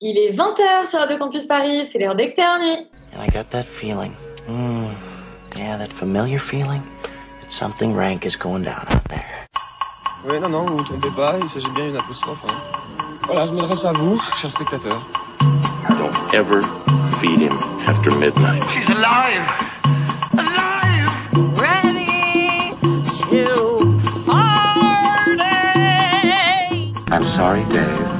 Il est 20h sur Radio Campus Paris, c'est l'heure d'Extérieur Nuit. And I got that feeling. Mm, yeah, that familiar feeling that something rank is going down out there. Oui, non, non, vous ne vous trompez pas, il s'agit bien d'une apostrophe. hein. Voilà, je m'adresse à vous, chers spectateurs. Don't ever feed him after midnight. She's alive! Alive! ready to party. I'm sorry, Dave.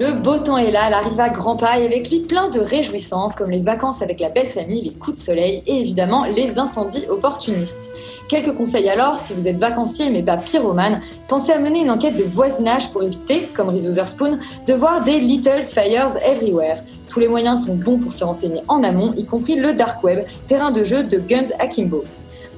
Le beau temps est là, elle arrive à grands pas et avec lui plein de réjouissances comme les vacances avec la belle famille, les coups de soleil et évidemment les incendies opportunistes. Quelques conseils alors, si vous êtes vacancier mais pas pyromane, pensez à mener une enquête de voisinage pour éviter, comme Reese Witherspoon, de voir des Little Fires everywhere. Tous les moyens sont bons pour se renseigner en amont, y compris le dark web, terrain de jeu de Guns Akimbo.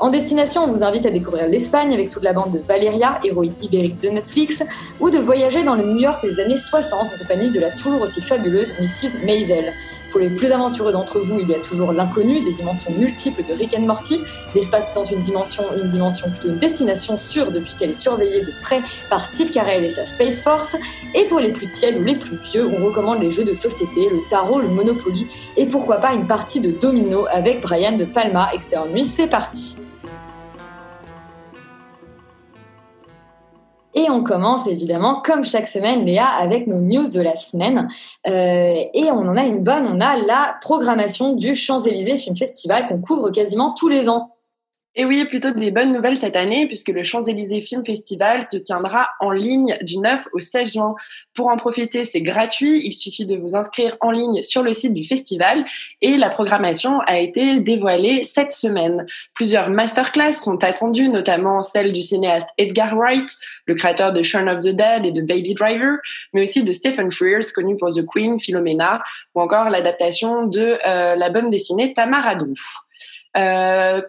En destination, on vous invite à découvrir l'Espagne avec toute la bande de Valeria, héroïne ibérique de Netflix, ou de voyager dans le New York des années 60 en compagnie de la toujours aussi fabuleuse Mrs. Maisel. Pour les plus aventureux d'entre vous, il y a toujours l'inconnu, des dimensions multiples de Rick and Morty, l'espace étant une dimension, une dimension plutôt une destination sûre depuis qu'elle est surveillée de près par Steve Carell et sa Space Force. Et pour les plus tièdes ou les plus vieux, on recommande les jeux de société, le tarot, le Monopoly, et pourquoi pas une partie de domino avec Brian de Palma, externe nuit, c'est parti Et on commence évidemment, comme chaque semaine, Léa, avec nos news de la semaine. Euh, et on en a une bonne, on a la programmation du Champs-Élysées Film Festival qu'on couvre quasiment tous les ans. Et oui, plutôt des bonnes nouvelles cette année, puisque le Champs-Élysées Film Festival se tiendra en ligne du 9 au 16 juin. Pour en profiter, c'est gratuit. Il suffit de vous inscrire en ligne sur le site du festival. Et la programmation a été dévoilée cette semaine. Plusieurs masterclass sont attendues, notamment celle du cinéaste Edgar Wright, le créateur de Shaun of the Dead et de Baby Driver, mais aussi de Stephen Frears, connu pour The Queen, Philomena, ou encore l'adaptation de euh, la bande dessinée Tamaradou. Euh,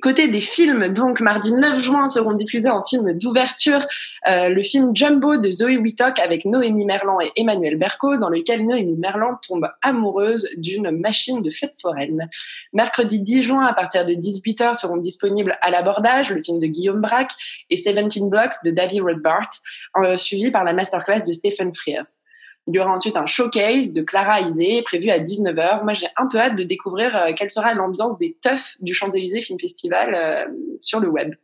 Côté des films, donc mardi 9 juin seront diffusés en film d'ouverture euh, le film Jumbo de Zoé Wittock avec Noémie Merlan et Emmanuel Berco, dans lequel Noémie Merlan tombe amoureuse d'une machine de fête foraine. Mercredi 10 juin, à partir de 18h, seront disponibles à l'abordage le film de Guillaume Braque et 17 Blocks de David Rothbart, euh, suivi par la masterclass de Stephen Frears. Il y aura ensuite un showcase de Clara Isé prévu à 19h. Moi, j'ai un peu hâte de découvrir euh, quelle sera l'ambiance des teufs du Champs-Élysées Film Festival euh, sur le web.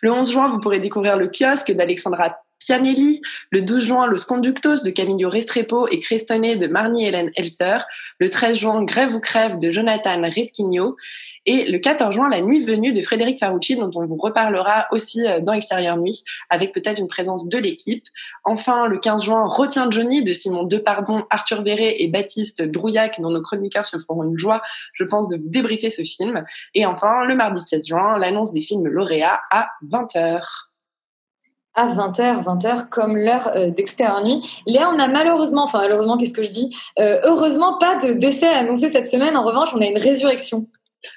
Le 11 juin, vous pourrez découvrir le kiosque d'Alexandra Pianelli. Le 12 juin, Los Conductos de Camillo Restrepo et Crestonné de Marnie-Hélène Elser. Le 13 juin, Grève ou crève de Jonathan Resquigno. Et le 14 juin, La Nuit venue de Frédéric Farucci, dont on vous reparlera aussi euh, dans Extérieur Nuit, avec peut-être une présence de l'équipe. Enfin, le 15 juin, Retiens Johnny de Simon Depardon, Arthur Véret et Baptiste Drouillac, dont nos chroniqueurs se feront une joie, je pense, de débriefer ce film. Et enfin, le mardi 16 juin, l'annonce des films lauréats à 20h à 20h, 20h, comme l'heure euh, d'extérieur nuit. Léa, on a malheureusement, enfin malheureusement, qu'est-ce que je dis? Euh, Heureusement, pas de décès annoncé cette semaine. En revanche, on a une résurrection.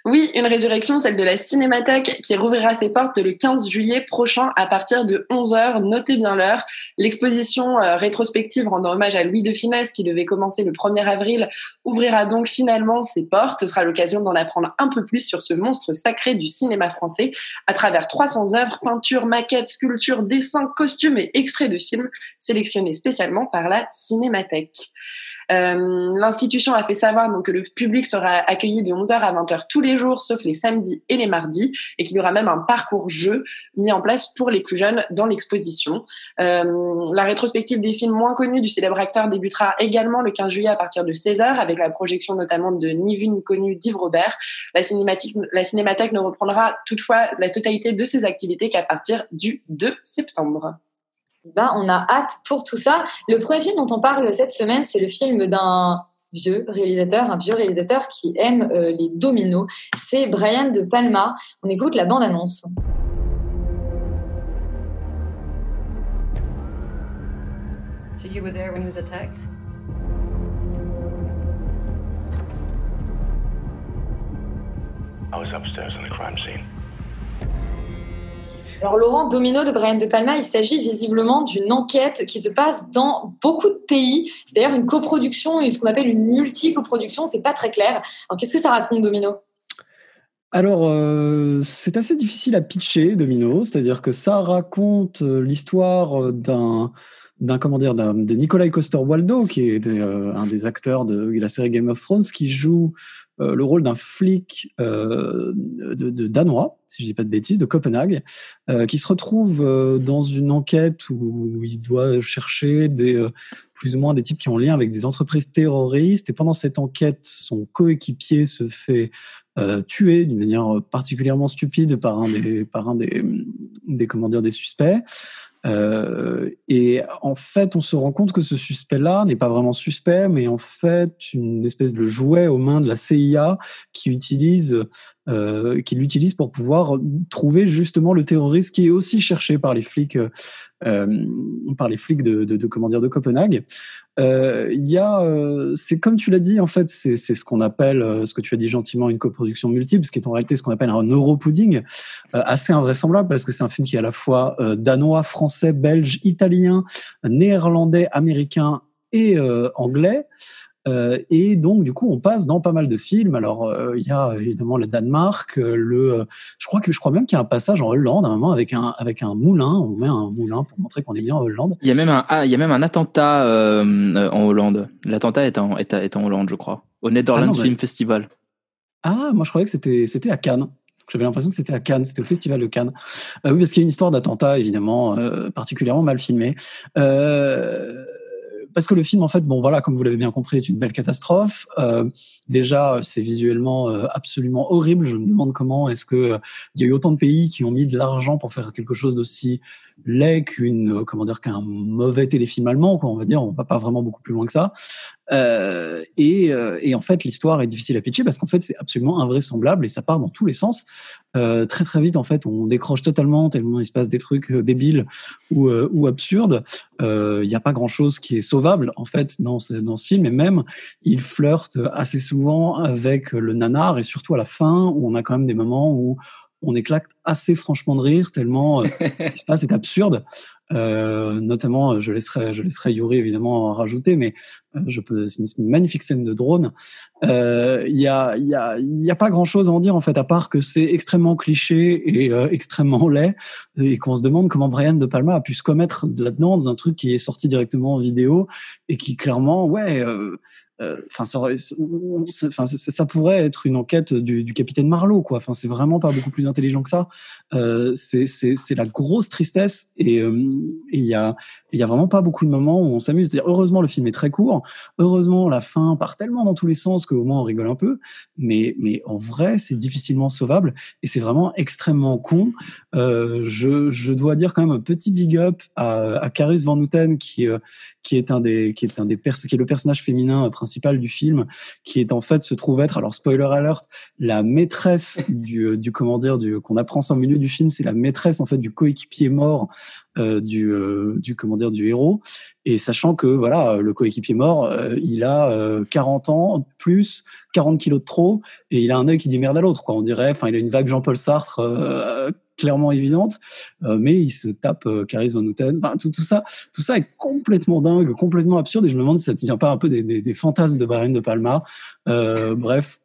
Oui, une résurrection, celle de la Cinémathèque, qui rouvrira ses portes le 15 juillet prochain à partir de 11h. Notez bien l'heure. L'exposition euh, rétrospective rendant hommage à Louis de Finesse, qui devait commencer le 1er avril, ouvrira donc finalement ses portes. Ce sera l'occasion d'en apprendre un peu plus sur ce monstre sacré du cinéma français à travers 300 œuvres, peintures, maquettes, sculptures, dessins, costumes et extraits de films sélectionnés spécialement par la Cinémathèque. Euh, L'institution a fait savoir que le public sera accueilli de 11h à 20h tous les jours, sauf les samedis et les mardis, et qu'il y aura même un parcours jeu mis en place pour les plus jeunes dans l'exposition. Euh, la rétrospective des films moins connus du célèbre acteur débutera également le 15 juillet à partir de 16h, avec la projection notamment de Ni vu ni connu d'Yves Robert. La, cinématique, la Cinémathèque ne reprendra toutefois la totalité de ses activités qu'à partir du 2 septembre. Ben, on a hâte pour tout ça. Le premier film dont on parle cette semaine, c'est le film d'un vieux réalisateur, un vieux réalisateur qui aime euh, les dominos. C'est Brian De Palma. On écoute la bande-annonce. So you were there when he was attacked? I was upstairs on the crime scene. Alors Laurent Domino de Brian De Palma, il s'agit visiblement d'une enquête qui se passe dans beaucoup de pays. C'est d'ailleurs une coproduction, ce qu'on appelle une multi-coproduction, c'est pas très clair. Alors qu'est-ce que ça raconte Domino? Alors, euh, c'est assez difficile à pitcher, Domino. C'est-à-dire que ça raconte euh, l'histoire euh, d'un d'un comment dire de Nikolai Coster-Waldau qui est euh, un des acteurs de la série Game of Thrones qui joue euh, le rôle d'un flic euh, de, danois si je dis pas de bêtises de Copenhague qui se retrouve dans une enquête où il doit chercher des plus ou moins des types qui ont lien avec des entreprises terroristes. Et pendant cette enquête son coéquipier se fait tuer d'une manière particulièrement stupide par un des par un des, des comment dire des suspects euh, et en fait, on se rend compte que ce suspect-là n'est pas vraiment suspect, mais en fait une espèce de jouet aux mains de la CIA qui utilise, euh, qui l'utilise pour pouvoir trouver justement le terroriste qui est aussi cherché par les flics, euh, par les flics de, comment dire de Copenhague. Euh, Il y a, euh, c'est comme tu l'as dit, en fait, c'est ce qu'on appelle, ce que tu as dit gentiment, une coproduction multiple, ce qui est en réalité ce qu'on appelle un neuropudding, assez invraisemblable parce que c'est un film qui est à la fois danois, français, belge, italien, néerlandais, américain et anglais. Euh, et donc, du coup, on passe dans pas mal de films. Alors, euh, il y a évidemment le Danemark, euh, le, je crois que je crois même qu'il y a un passage en Hollande, à un moment avec un avec un moulin. On met un moulin pour montrer qu'on est bien en Hollande. Il y a même un, ah, il y a même un attentat en Hollande. L'attentat est en, est, en Hollande, je crois. Au Netherlands Ah non, mais- Film Festival. Ah, moi je croyais que c'était c'était à Cannes. J'avais l'impression que c'était à Cannes, c'était au festival de Cannes. Euh, oui, parce qu'il y a une histoire d'attentat évidemment euh, particulièrement mal filmée. Euh, parce que le film, en fait, bon voilà, comme vous l'avez bien compris, est une belle catastrophe. Euh, déjà, c'est visuellement euh, absolument horrible. Je me demande comment est-ce que euh, il y a eu autant de pays qui ont mis de l'argent pour faire quelque chose d'aussi laid qu'une, euh, comment dire, qu'un mauvais téléfilm allemand, quoi. On va dire, on va pas vraiment beaucoup plus loin que ça. Euh, et, euh, et en fait, l'histoire est difficile à pitcher parce qu'en fait, c'est absolument invraisemblable et ça part dans tous les sens. Euh, très très vite, en fait, on décroche totalement tellement il se passe des trucs euh, débiles ou, euh, ou absurdes. Il n'y a pas grand chose qui est sauvable en fait dans ce, dans ce film et même il flirte assez souvent avec le nanar et surtout à la fin où on a quand même des moments où on éclate assez franchement de rire tellement euh, ce qui se passe est absurde. Euh, notamment, euh, je laisserai, je laisserai Yuri évidemment en rajouter, mais euh, je peux, c'est une magnifique scène de drone. Euh, Il y a, y a, y a pas grand chose à en dire en fait, à part que c'est extrêmement cliché et euh, extrêmement laid, et qu'on se demande comment Brian de Palma a pu se commettre là-dedans dans un truc qui est sorti directement en vidéo et qui clairement, ouais. Euh, euh, Enfin, enfin, ça, ça pourrait être une enquête du, du capitaine Marlowe, quoi. Enfin, c'est vraiment pas beaucoup plus intelligent que ça. Euh, c'est la grosse tristesse et euh, il y a il y a vraiment pas beaucoup de moments où on s'amuse. Heureusement, le film est très court. Heureusement, la fin part tellement dans tous les sens qu'au moins on rigole un peu. Mais mais en vrai, c'est difficilement sauvable et c'est vraiment extrêmement con. Euh, je je dois dire quand même un petit big up à, à Caris Van Houten qui euh, qui est un des qui est un des qui est le personnage féminin euh, principal du film, qui est en fait se trouve être alors spoiler alert la maîtresse du euh, du comment dire du qu'on apprend au milieu du film, c'est la maîtresse en fait du coéquipier mort euh, du euh, du comment dire du héros. Et sachant que voilà le coéquipier mort euh, il a euh, 40 ans plus 40 kilos de trop et il a un œil qui dit merde à l'autre quoi. On dirait enfin il a une vague Jean-Paul Sartre clairement évidente mais il se tape euh, Caris Van Houten. Enfin tout, tout ça tout ça est complètement dingue complètement absurde et je me demande si ça ne vient pas un peu des, fantasmes de Brian de Palma. Bref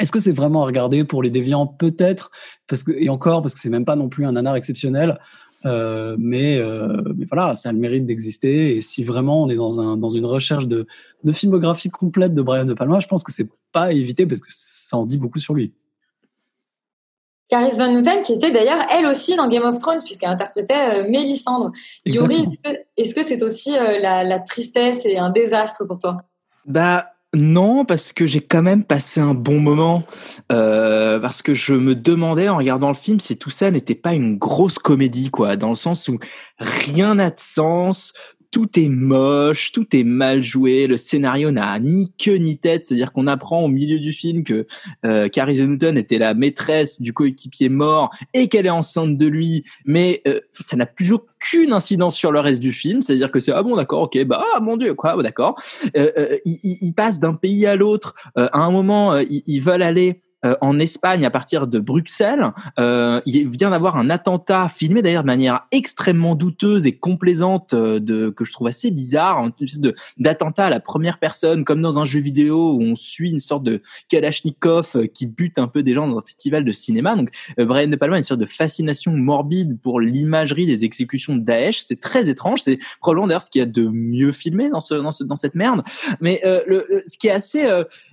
est-ce que c'est vraiment à regarder pour les déviants? Peut-être, parce que et encore parce que c'est même pas non plus un nanar exceptionnel, euh, mais, euh, mais voilà, ça a le mérite d'exister. Et si vraiment on est dans un dans une recherche de de filmographie complète de Brian de Palma, je pense que c'est pas à éviter parce que ça en dit beaucoup sur lui. Caris Van Houten, qui était d'ailleurs elle aussi dans Game of Thrones, puisqu'elle interprétait euh, est-ce que- est-ce que c'est aussi euh, la, la tristesse et un désastre pour toi? Bah non, parce que j'ai quand même passé un bon moment. Euh, parce que je me demandais en regardant le film si tout ça n'était pas une grosse comédie, quoi, dans le sens où rien n'a de sens. Tout est moche, tout est mal joué, le scénario n'a ni queue ni tête, c'est-à-dire qu'on apprend au milieu du film que euh, Carrie Newton était la maîtresse du coéquipier mort et qu'elle est enceinte de lui, mais euh, ça n'a plus aucune incidence sur le reste du film, c'est-à-dire que c'est ah bon d'accord, ok, bah ah mon dieu quoi, d'accord. Euh, euh, ils, passent d'un pays à l'autre. Euh, à un moment, euh, ils, ils veulent aller euh, en Espagne à partir de Bruxelles. Euh, il vient d'avoir un attentat filmé d'ailleurs de manière extrêmement douteuse et complaisante, euh, de, que je trouve assez bizarre, une espèce de d'attentat à la première personne, comme dans un jeu vidéo où on suit une sorte de Kalachnikov euh, qui bute un peu des gens dans un festival de cinéma. Donc euh, Brian De Palma a une sorte de fascination morbide pour l'imagerie des exécutions de Daesh. C'est très étrange. C'est probablement d'ailleurs ce qu'il y a de mieux filmé dans ce dans, ce, dans cette merde. Mais euh, le, ce qui est assez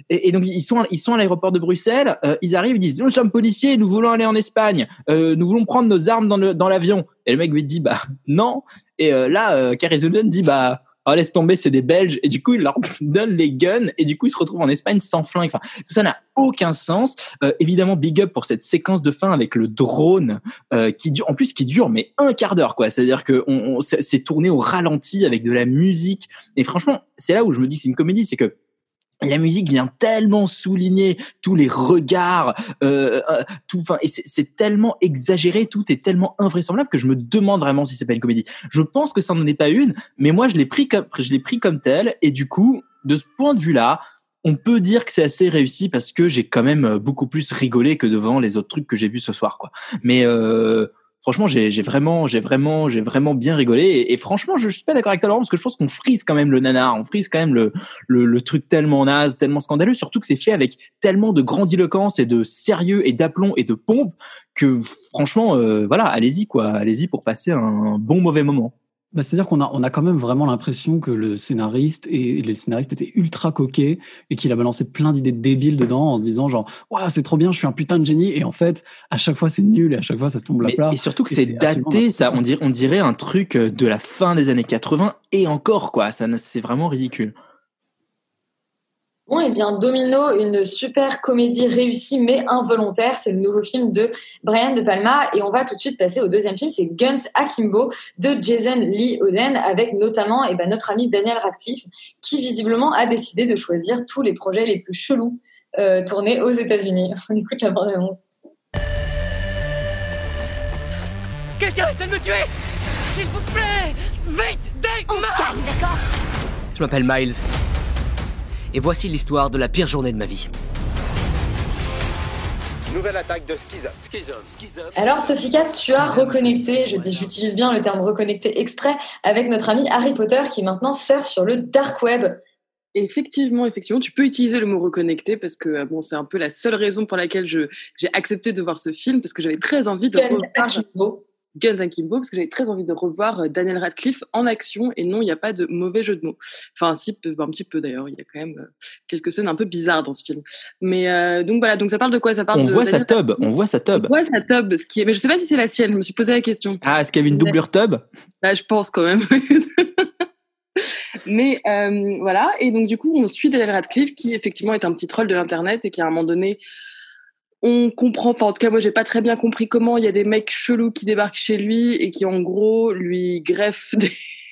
et, et donc ils sont ils sont à l'aéroport de Bruxelles. Euh, ils arrivent, ils disent nous sommes policiers, nous voulons aller en Espagne, euh, nous voulons prendre nos armes dans le dans l'avion. Et le mec lui dit bah non. Et euh, là, euh, Zullivan dit bah oh, laisse tomber, c'est des Belges. Et du coup, il leur donne les guns et du coup, ils se retrouvent en Espagne sans flingue. Enfin, tout ça n'a aucun sens. Euh, évidemment, big up pour cette séquence de fin avec le drone euh, qui dure, en plus, qui dure mais un quart d'heure, quoi. C'est-à-dire que on, on- tourné au ralenti avec de la musique. Et franchement, c'est là où je me dis que c'est une comédie, c'est que la musique vient tellement souligner tous les regards, euh, euh, tout, enfin, et c'est tellement exagéré, tout est tellement invraisemblable que je me demande vraiment si c'est pas une comédie. Je pense que ça n'en est pas une, mais moi je l'ai pris comme, je l'ai pris comme tel, et du coup, de ce point de vue-là, on peut dire que c'est assez réussi parce que j'ai quand même beaucoup plus rigolé que devant les autres trucs que j'ai vus ce soir, quoi. Mais euh, franchement, j'ai vraiment, j'ai vraiment, j'ai vraiment bien rigolé. Et, et franchement, je, suis pas d'accord avec toi Laurent parce que je pense qu'on frise quand même le nanar, on frise quand même le, le, le truc tellement naze, tellement scandaleux, surtout que c'est fait avec tellement de grandiloquence et de sérieux et d'aplomb et de pompe que franchement, euh, voilà, allez-y quoi, allez-y pour passer un bon mauvais moment. Bah, C'est-à-dire qu'on a, on a quand même vraiment l'impression que le scénariste et les scénaristes étaient ultra coquets et qu'il a balancé plein d'idées débiles dedans en se disant genre Waouh, c'est trop bien, je suis un putain de génie. Et en fait, à chaque fois, c'est nul et à chaque fois, ça tombe à plat. et surtout que c'est daté, ça, on dirait, on dirait un truc euh, de la fin des années 80 et encore quoi, ça, c'est vraiment ridicule. Bon, et bien Domino, une super comédie réussie mais involontaire. C'est le nouveau film de Brian De Palma. Et on va tout de suite passer au deuxième film, c'est Guns Akimbo de Jason Lee Oden avec notamment eh ben, notre ami Daniel Radcliffe qui visiblement a décidé de choisir tous les projets les plus chelous euh, tournés aux États-Unis. On écoute la bande-annonce. Quelqu'un essaie de me tuer S'il vous plaît Vite Dave On d'accord? Je m'appelle Miles. Et voici l'histoire de la pire journée de ma vie. Nouvelle attaque de. Schizoff. Alors, Sophika, tu as reconnecté, je dis- j'utilise bien le terme reconnecté exprès, avec notre ami Harry Potter qui maintenant surfe sur le dark web. Effectivement, effectivement, tu peux utiliser le mot reconnecté parce que euh, bon, c'est un peu la seule raison pour laquelle je j'ai accepté de voir ce film parce que j'avais très envie de revoir. Guns Akimbo parce que j'avais très envie de revoir euh, Daniel Radcliffe en action et non, il n'y a pas de mauvais jeu de mots. Enfin, si, un petit peu d'ailleurs. Il y a quand même euh, quelques scènes un peu bizarres dans ce film. Mais euh, donc voilà, donc ça parle de quoi? Ça parle On de voit sa tub, on voit sa tub. Ouais, sa tub, ce qui est. Mais je sais pas si c'est la sienne. Je me suis posé la question. Ah, est-ce qu'il y avait une doublure tub Bah, je pense quand même. Mais euh, voilà, et donc du coup, on suit Daniel Radcliffe, qui effectivement est un petit troll de l'internet et qui à un moment donné, on comprend pas. En tout cas, moi, j'ai pas très bien compris comment il y a des mecs chelous qui débarquent chez lui et qui en gros lui greffent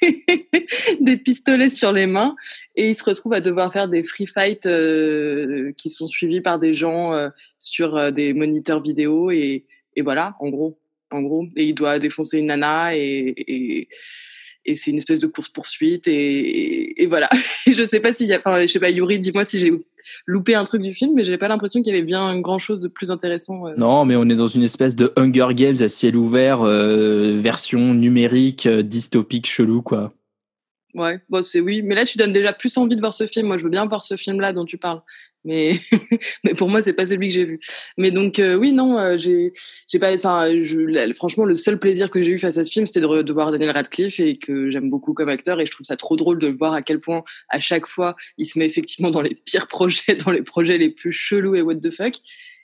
des, pistolets sur les mains et il se retrouve à devoir faire des free fights euh, qui sont suivis par des gens euh, sur euh, des moniteurs vidéo et, et voilà, en gros, en gros, et il doit défoncer une nana et, et et c'est une espèce de course poursuite et, et, voilà. je sais pas a, enfin, je sais pas, Yuri, dis-moi si j'ai loupé un truc du film, mais j'ai pas l'impression qu'il y avait bien grand chose de plus intéressant. euh. Non, mais on est dans une espèce de Hunger Games à ciel ouvert, euh, version numérique, euh, dystopique, chelou, quoi. Ouais, bon, c'est oui. Mais là, tu donnes déjà plus envie de voir ce film. Moi, je veux bien voir ce film-là dont tu parles. Mais, mais pour moi, c'est pas celui que j'ai vu. Mais donc, euh, oui, non, euh, j'ai, j'ai pas, enfin, franchement, le seul plaisir que j'ai eu face à ce film, c'était de, de voir Daniel Radcliffe et que j'aime beaucoup comme acteur et je trouve ça trop drôle de le voir à quel point, à chaque fois, il se met effectivement dans les pires projets, dans les projets les plus chelous et what the fuck.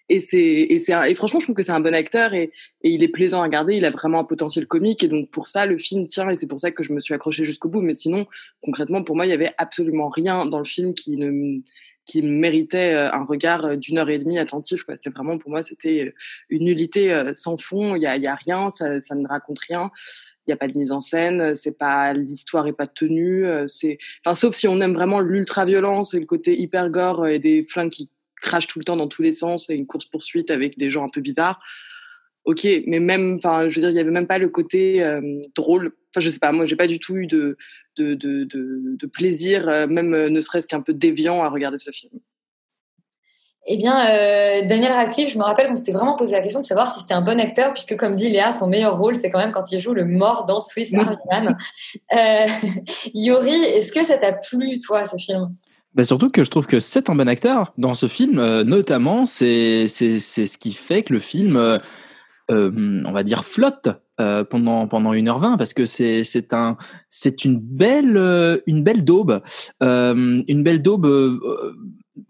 Et c'est, et c'est, et franchement, je trouve que c'est un bon acteur et, et il est plaisant à regarder. Il a vraiment un potentiel comique et donc pour ça, le film tient et c'est pour ça que je me suis accrochée jusqu'au bout. Mais sinon, concrètement, pour moi, il y avait absolument rien dans le film qui ne, qui méritait euh, un regard euh, d'une heure et demie attentif. Quoi. C'est vraiment pour moi, c'était euh, une nullité sans fond. Il y a, y a rien, ça, ça ne raconte rien. Il n'y a pas de mise en scène, c'est pas l'histoire est pas tenue. C'est, enfin, sauf si on aime vraiment l'ultra violence et le côté hyper gore et des flingues qui crachent tout le temps dans tous les sens et une course poursuite avec des gens un peu bizarres. Ok, mais même, enfin, je veux dire, il y avait même pas le côté euh, drôle. Enfin, je sais pas, moi, j'ai pas du tout eu de de de de, de plaisir, euh, même euh, ne serait-ce qu'un peu déviant à regarder ce film. Eh bien, euh, Daniel Radcliffe, je me rappelle qu'on s'était vraiment posé la question de savoir si c'était un bon acteur, puisque comme dit Léa, son meilleur rôle, c'est quand même quand il joue le mort dans Swiss Army Man. Euh, Yori, est-ce que ça t'a plu, toi, ce film? Bah surtout que je trouve que c'est un bon acteur dans ce film, euh, notamment, c'est c'est c'est ce qui fait que le film, euh, euh, on va dire, flotte euh, pendant pendant 1h20 parce que c'est c'est un c'est une belle euh, une belle daube, euh, une belle daube.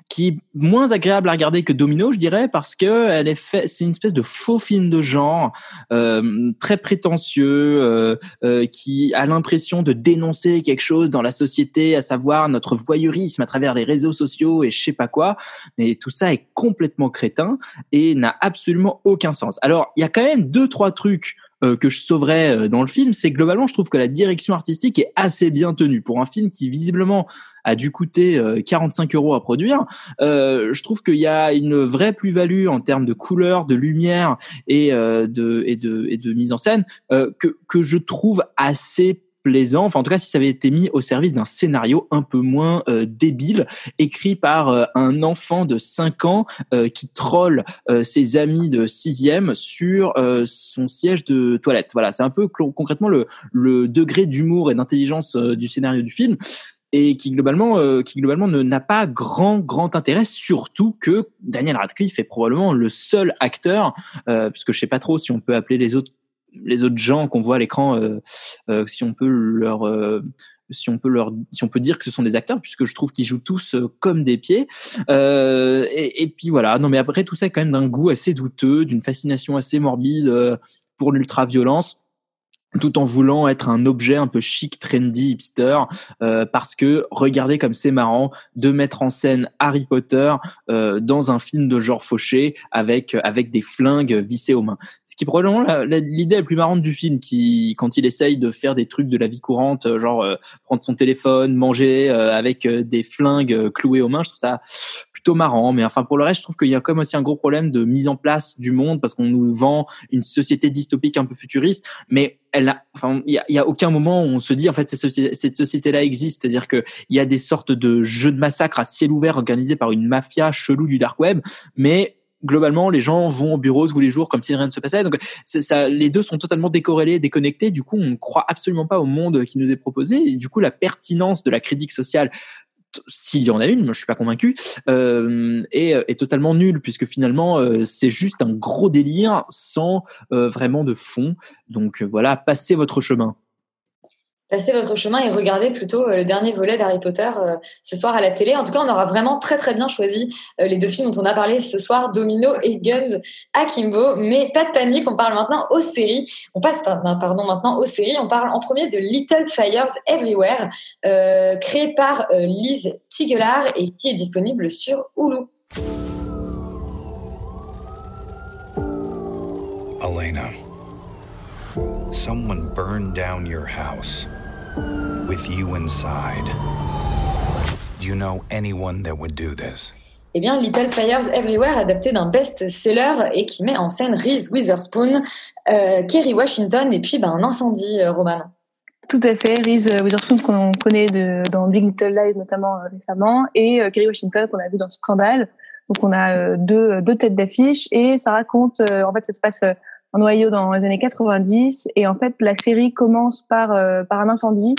Qui est moins agréable à regarder que Domino, je dirais, parce que elle est fait, c'est une espèce de faux film de genre, euh, très prétentieux, euh, euh, qui a l'impression de dénoncer quelque chose dans la société, à savoir notre voyeurisme à travers les réseaux sociaux et je sais pas quoi. Mais tout ça est complètement crétin et n'a absolument aucun sens. Alors, il y a quand même deux, trois trucs euh, que je sauverais euh, dans le film, c'est que globalement, je trouve que la direction artistique est assez bien tenue. Pour un film qui, visiblement, a dû coûter euh, 45 euros à produire, euh, je trouve qu'il y a une vraie plus-value en termes de couleur, de lumière et, euh, de, et, de, et de mise en scène euh, que, que je trouve assez plaisant. Enfin, en tout cas, si ça avait été mis au service d'un scénario un peu moins euh, débile, écrit par euh, un enfant de 5 ans euh, qui troll ses amis de sixième sur son siège de toilette. Voilà, c'est un peu concrètement le, le degré d'humour et d'intelligence du scénario du film et qui globalement qui globalement ne n'a pas grand grand intérêt surtout que Daniel Radcliffe est probablement le seul acteur euh, parce que je sais pas trop si on peut appeler les autres les autres gens qu'on voit à l'écran euh, euh, si on peut leur euh, si on peut leur si on peut dire que ce sont des acteurs puisque je trouve qu'ils jouent tous comme des pieds. Et, puis voilà. Non mais après tout ça est quand même d'un goût assez douteux d'une fascination assez morbide pour l'ultra violence tout en voulant être un objet un peu chic, trendy, hipster, euh, parce que regardez comme c'est marrant de mettre en scène Harry Potter euh, dans un film de genre fauché avec avec des flingues vissées aux mains. Ce qui est probablement l'idée la plus marrante du film, qui quand il essaye de faire des trucs de la vie courante, euh, genre euh, prendre son téléphone, manger euh, avec euh, des flingues euh, clouées aux mains, je trouve ça plutôt marrant. Mais enfin pour le reste, je trouve qu'il y a comme aussi un gros problème de mise en place du monde parce qu'on nous vend une société dystopique un peu futuriste, mais il y a, aucun moment où on se dit en fait cette société, cette société-là existe, c'est-à-dire que il y a des sortes de jeux de massacre à ciel ouvert organisés par une mafia chelou du dark web, mais globalement les gens vont au bureau tous les jours comme si rien ne se passait. Donc les deux sont totalement décorrélés, déconnectés. Du coup, on ne croit absolument pas au monde qui nous est proposé. Et du coup, la pertinence de la critique sociale s'il y en a une, moi je suis pas convaincu, euh, est, est totalement nulle puisque finalement euh, c'est juste un gros délire sans euh, vraiment de fond. Donc euh, voilà, passez votre chemin. Passez votre chemin et regardez plutôt euh, le dernier volet d'Harry Potter euh, ce soir à la télé. En tout cas, on aura vraiment très très bien choisi euh, les deux films dont on a parlé ce soir, Domino et Guns Akimbo. Mais pas de panique, on parle maintenant aux séries. On passe ben, pardon maintenant aux séries. On parle en premier de Little Fires Everywhere, créé par Liz Tigelaar et qui est disponible sur Hulu. Elena, someone burned down your house with you inside. Do you know anyone that would do this? Eh bien, Little Fires Everywhere, adapté d'un best-seller et qui met en scène Reese Witherspoon, euh, Kerry Washington et puis ben, un incendie, euh, Roman. Tout à fait, Reese Witherspoon qu'on connaît de, dans Big Little Lies notamment euh, récemment et euh, Kerry Washington qu'on a vu dans Scandale. Donc on a euh, deux, deux têtes d'affiche et ça raconte, euh, en fait ça se passe euh, en Ohio dans les années 90 et en fait la série commence par, euh, par un incendie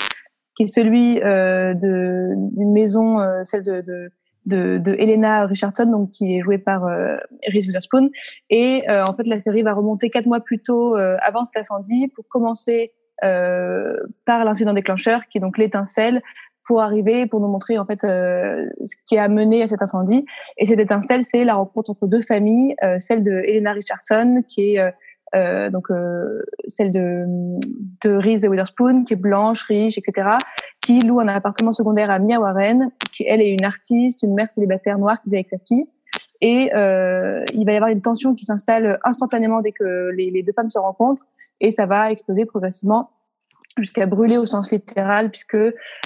qui est celui euh, d'une maison, euh, celle de, de de, de Helena Richardson, donc qui est jouée par euh, Reese Witherspoon. Et euh, en fait, la série va remonter quatre mois plus tôt, euh, avant cet incendie, pour commencer par l'incident déclencheur, qui est donc l'étincelle, pour arriver, pour nous montrer en fait euh, ce qui a mené à cet incendie. Et cette étincelle, c'est la rencontre entre deux familles, euh, celle de Helena Richardson, qui est euh, donc euh, celle de, Reese Witherspoon, qui est blanche, riche, etc., qui loue un appartement secondaire à Mia Warren, qui elle est une artiste, une mère célibataire noire qui vit avec sa fille. Et euh, il va y avoir une tension qui s'installe instantanément dès que les, deux femmes se rencontrent, et ça va exploser progressivement jusqu'à brûler au sens littéral, puisque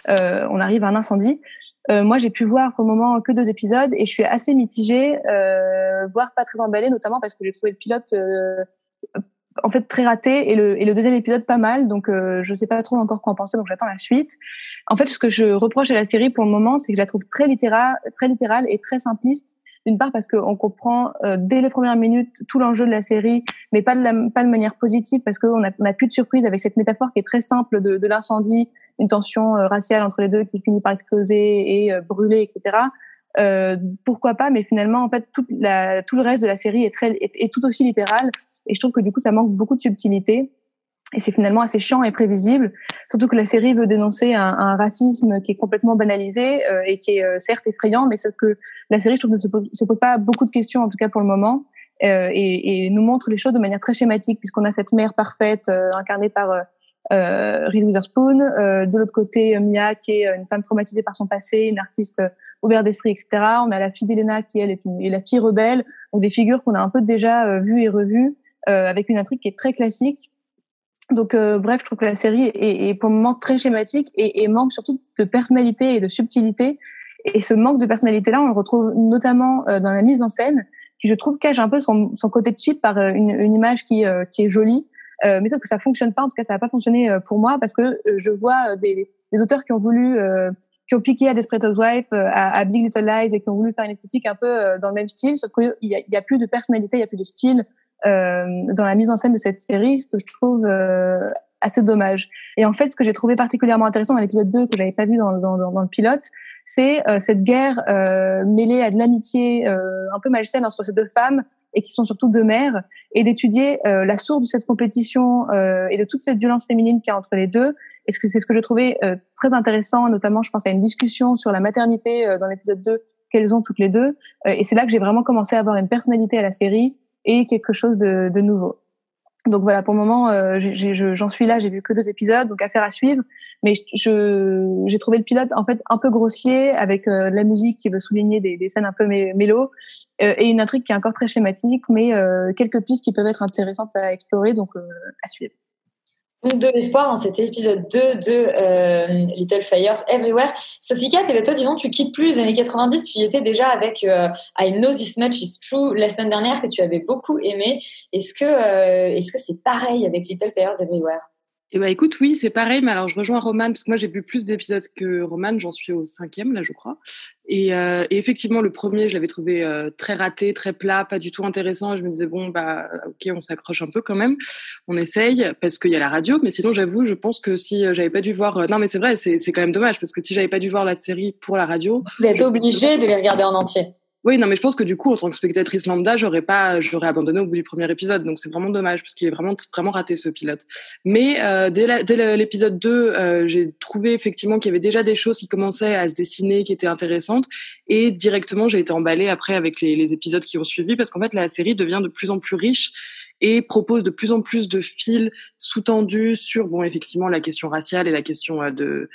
on arrive à un incendie. Moi, j'ai pu voir pour le moment que deux épisodes et je suis assez mitigée, voire pas très emballée, notamment parce que j'ai trouvé le pilote en fait très raté et le, et le deuxième épisode pas mal. Donc, euh, je sais pas trop encore quoi en penser, donc j'attends la suite. En fait, ce que je reproche à la série pour le moment, c'est que je la trouve très littérale, très littérale et très simpliste. D'une part parce qu'on comprend euh, dès les premières minutes tout l'enjeu de la série, mais pas de, la, pas de manière positive parce qu'on a, on a plus de surprise avec cette métaphore qui est très simple de, de l'incendie, une tension euh, raciale entre les deux qui finit par exploser et euh, brûler, etc. Euh, pourquoi pas Mais finalement, en fait, toute la, tout le reste de la série est, très, est, tout aussi littéral. Et je trouve que du coup, ça manque beaucoup de subtilité. Et c'est finalement assez chiant et prévisible, surtout que la série veut dénoncer un, un racisme qui est complètement banalisé euh, et qui est euh, certes effrayant, mais ce que la série, je trouve, ne se pose, se pose pas beaucoup de questions, en tout cas pour le moment, euh, et, et, nous montre les choses de manière très schématique, puisqu'on a cette mère parfaite euh, incarnée par euh, Reese Witherspoon, de l'autre côté Mia qui est une femme traumatisée par son passé, une artiste ouverte d'esprit, etc. On a la fille d'Elena qui elle est, une, est la fille rebelle, donc des figures qu'on a un peu déjà vues et revues, avec une intrigue qui est très classique donc, euh, bref, je trouve que la série est, est, pour le moment très schématique et, et, manque surtout de personnalité et de subtilité. Et ce manque de personnalité-là, on le retrouve notamment euh, dans la mise en scène, qui je trouve cache un peu son, son côté cheap par euh, une, une image qui, euh, qui est jolie. mais sauf que ça fonctionne pas, en tout cas, ça n'a pas fonctionné pour moi parce que je vois des, des auteurs qui ont voulu, qui ont piqué à Desperate Housewives, à, à Big Little Lies et qui ont voulu faire une esthétique un peu dans le même style, sauf qu'il y a, plus de personnalité, il y a plus de style euh, dans la mise en scène de cette série, ce que je trouve euh, assez dommage. Et en fait, ce que j'ai trouvé particulièrement intéressant dans l'épisode 2, que j'avais pas vu dans, dans, dans, le pilote, c'est euh, cette guerre euh, mêlée à de l'amitié euh, un peu malsaine entre ces deux femmes et qui sont surtout deux mères, et d'étudier euh, la source de cette compétition et de toute cette violence féminine qu'il y a entre les deux. Et c'est ce que j'ai trouvé très intéressant, notamment, je pense à une discussion sur la maternité dans l'épisode 2 qu'elles ont toutes les deux. et c'est là que j'ai vraiment commencé à avoir une personnalité à la série et quelque chose de, de nouveau. Donc voilà, pour le moment, euh, j'en suis là, j'ai vu que deux épisodes, donc affaire à suivre. Mais je j'ai trouvé le pilote en fait un peu grossier avec euh, la musique qui veut souligner des, des scènes un peu mélo euh, et une intrigue qui est encore très schématique, mais euh, quelques pistes qui peuvent être intéressantes à explorer, donc euh, à suivre. Donc de l'espoir dans cet épisode 2 de euh, Little Fires Everywhere. Sophie Kat, toi, dis donc, tu quittes plus les années 90, tu y étais déjà avec euh, I Know This Much Is True la semaine dernière que tu avais beaucoup aimé. Est-ce que euh, est-ce que c'est pareil avec Little Fires Everywhere? Eh ben écoute, oui, c'est pareil, mais alors je rejoins Roman parce que moi j'ai vu plus d'épisodes que Roman, j'en suis au cinquième là, je crois. Et, euh, et effectivement, le premier, je l'avais trouvé euh, très raté, très plat, pas du tout intéressant. Je me disais bon bah ok, on s'accroche un peu quand même, on essaye parce qu'il y a la radio. Mais sinon, j'avoue, je pense que si euh, j'avais pas dû voir, non mais c'est vrai, c'est c'est quand même dommage parce que si j'avais pas dû voir la série pour la radio, vous êtes obligé de les regarder en entier. Oui, non, mais je pense que du coup, en tant que spectatrice lambda, j'aurais pas, j'aurais abandonné au bout du premier épisode. Donc c'est vraiment dommage parce qu'il est vraiment vraiment raté ce pilote. Mais euh, dès, l'épisode 2, euh, j'ai trouvé effectivement qu'il y avait déjà des choses qui commençaient à se dessiner, qui étaient intéressantes, et directement j'ai été emballée après avec les, les épisodes qui ont suivi parce qu'en fait la série devient de plus en plus riche et propose de plus en plus de fils sous-tendus sur bon effectivement la question raciale et la question euh, de,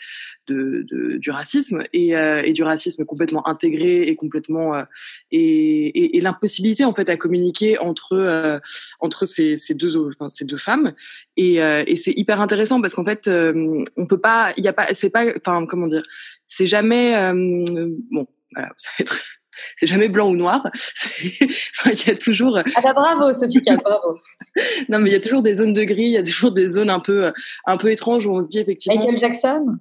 de, de du racisme et, euh, et, du racisme complètement intégré et complètement euh, et, et, et l'impossibilité en fait à communiquer entre euh, entre ces, ces deux enfin, ces deux femmes. Et, euh, et c'est hyper intéressant parce qu'en fait on peut pas il y a pas c'est pas enfin comment dire c'est jamais bon voilà ça va être c'est jamais blanc ou noir. enfin, il y a toujours. Ah bah bravo, Sophie bravo. non, mais il y a toujours des zones de gris, il y a toujours des zones un peu, un peu étranges où on se dit effectivement. Michael Jackson?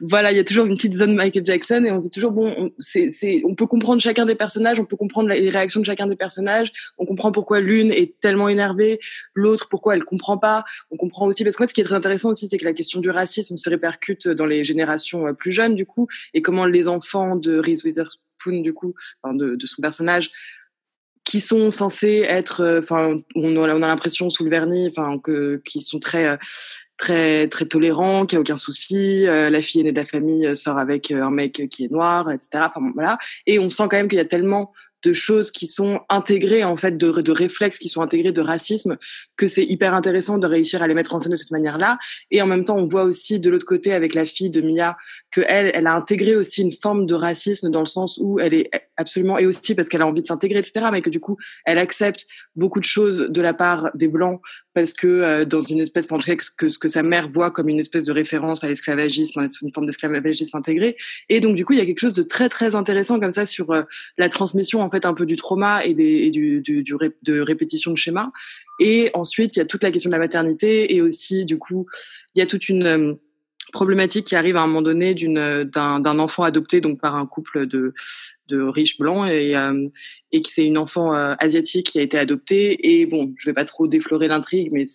Voilà, il y a toujours une petite zone Michael Jackson et on se dit toujours bon, on, c'est, c'est, on peut comprendre chacun des personnages, on peut comprendre les réactions de chacun des personnages, on comprend pourquoi l'une est tellement énervée, l'autre pourquoi elle comprend pas, on comprend aussi parce que moi, ce qui est très intéressant aussi, c'est que la question du racisme se répercute dans les générations plus jeunes du coup et comment les enfants de Reese Witherspoon du coup, de, son personnage qui sont censés être, enfin, on a, on a l'impression sous le vernis, enfin, que qui sont très très très tolérant, qui a aucun souci. Euh, la fille aînée de la famille sort avec un mec qui est noir, etc. Voilà. Et on sent quand même qu'il y a tellement de choses qui sont intégrées en fait de, de réflexes qui sont intégrés de racisme que c'est hyper intéressant de réussir à les mettre en scène de cette manière-là et en même temps on voit aussi de l'autre côté avec la fille de Mia que elle a intégré aussi une forme de racisme dans le sens où elle est absolument et aussi parce qu'elle a envie de s'intégrer etc mais que du coup elle accepte beaucoup de choses de la part des blancs parce que euh, dans une espèce en tout cas que ce que sa mère voit comme une espèce de référence à l'esclavagisme une forme d'esclavagisme intégré. Et donc du coup il y a quelque chose de très très intéressant comme ça sur euh, la transmission en fait un peu du trauma et, des, et du, du, du ré, de répétition de schémas et ensuite il y a toute la question de la maternité et aussi du coup il y a toute une problématique qui arrive à un moment donné d'une d'un enfant adopté donc par un couple de de riches blancs et euh, et que c'est une enfant euh, asiatique qui a été adoptée. Et bon je vais pas trop déflorer l'intrigue mais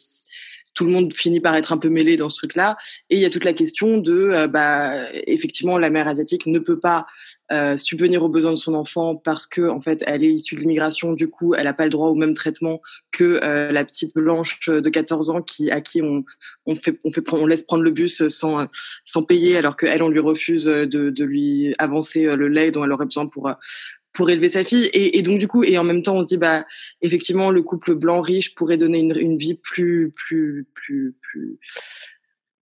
tout le monde finit par être un peu mêlé dans ce truc-là. Et il y a toute la question de, euh, bah, effectivement, la mère asiatique ne peut pas euh, subvenir aux besoins de son enfant parce que, en fait, elle est issue de l'immigration. Du coup, elle n'a pas le droit au même traitement que euh, la petite blanche de 14 ans qui, à qui on, on fait, on fait, on laisse prendre le bus sans, sans payer, alors qu'elle, on lui refuse de, de lui avancer le lait dont elle aurait besoin pour, pour élever sa fille. Et, et donc du coup et en même temps on se dit bah effectivement le couple blanc riche pourrait donner une, une vie plus plus plus plus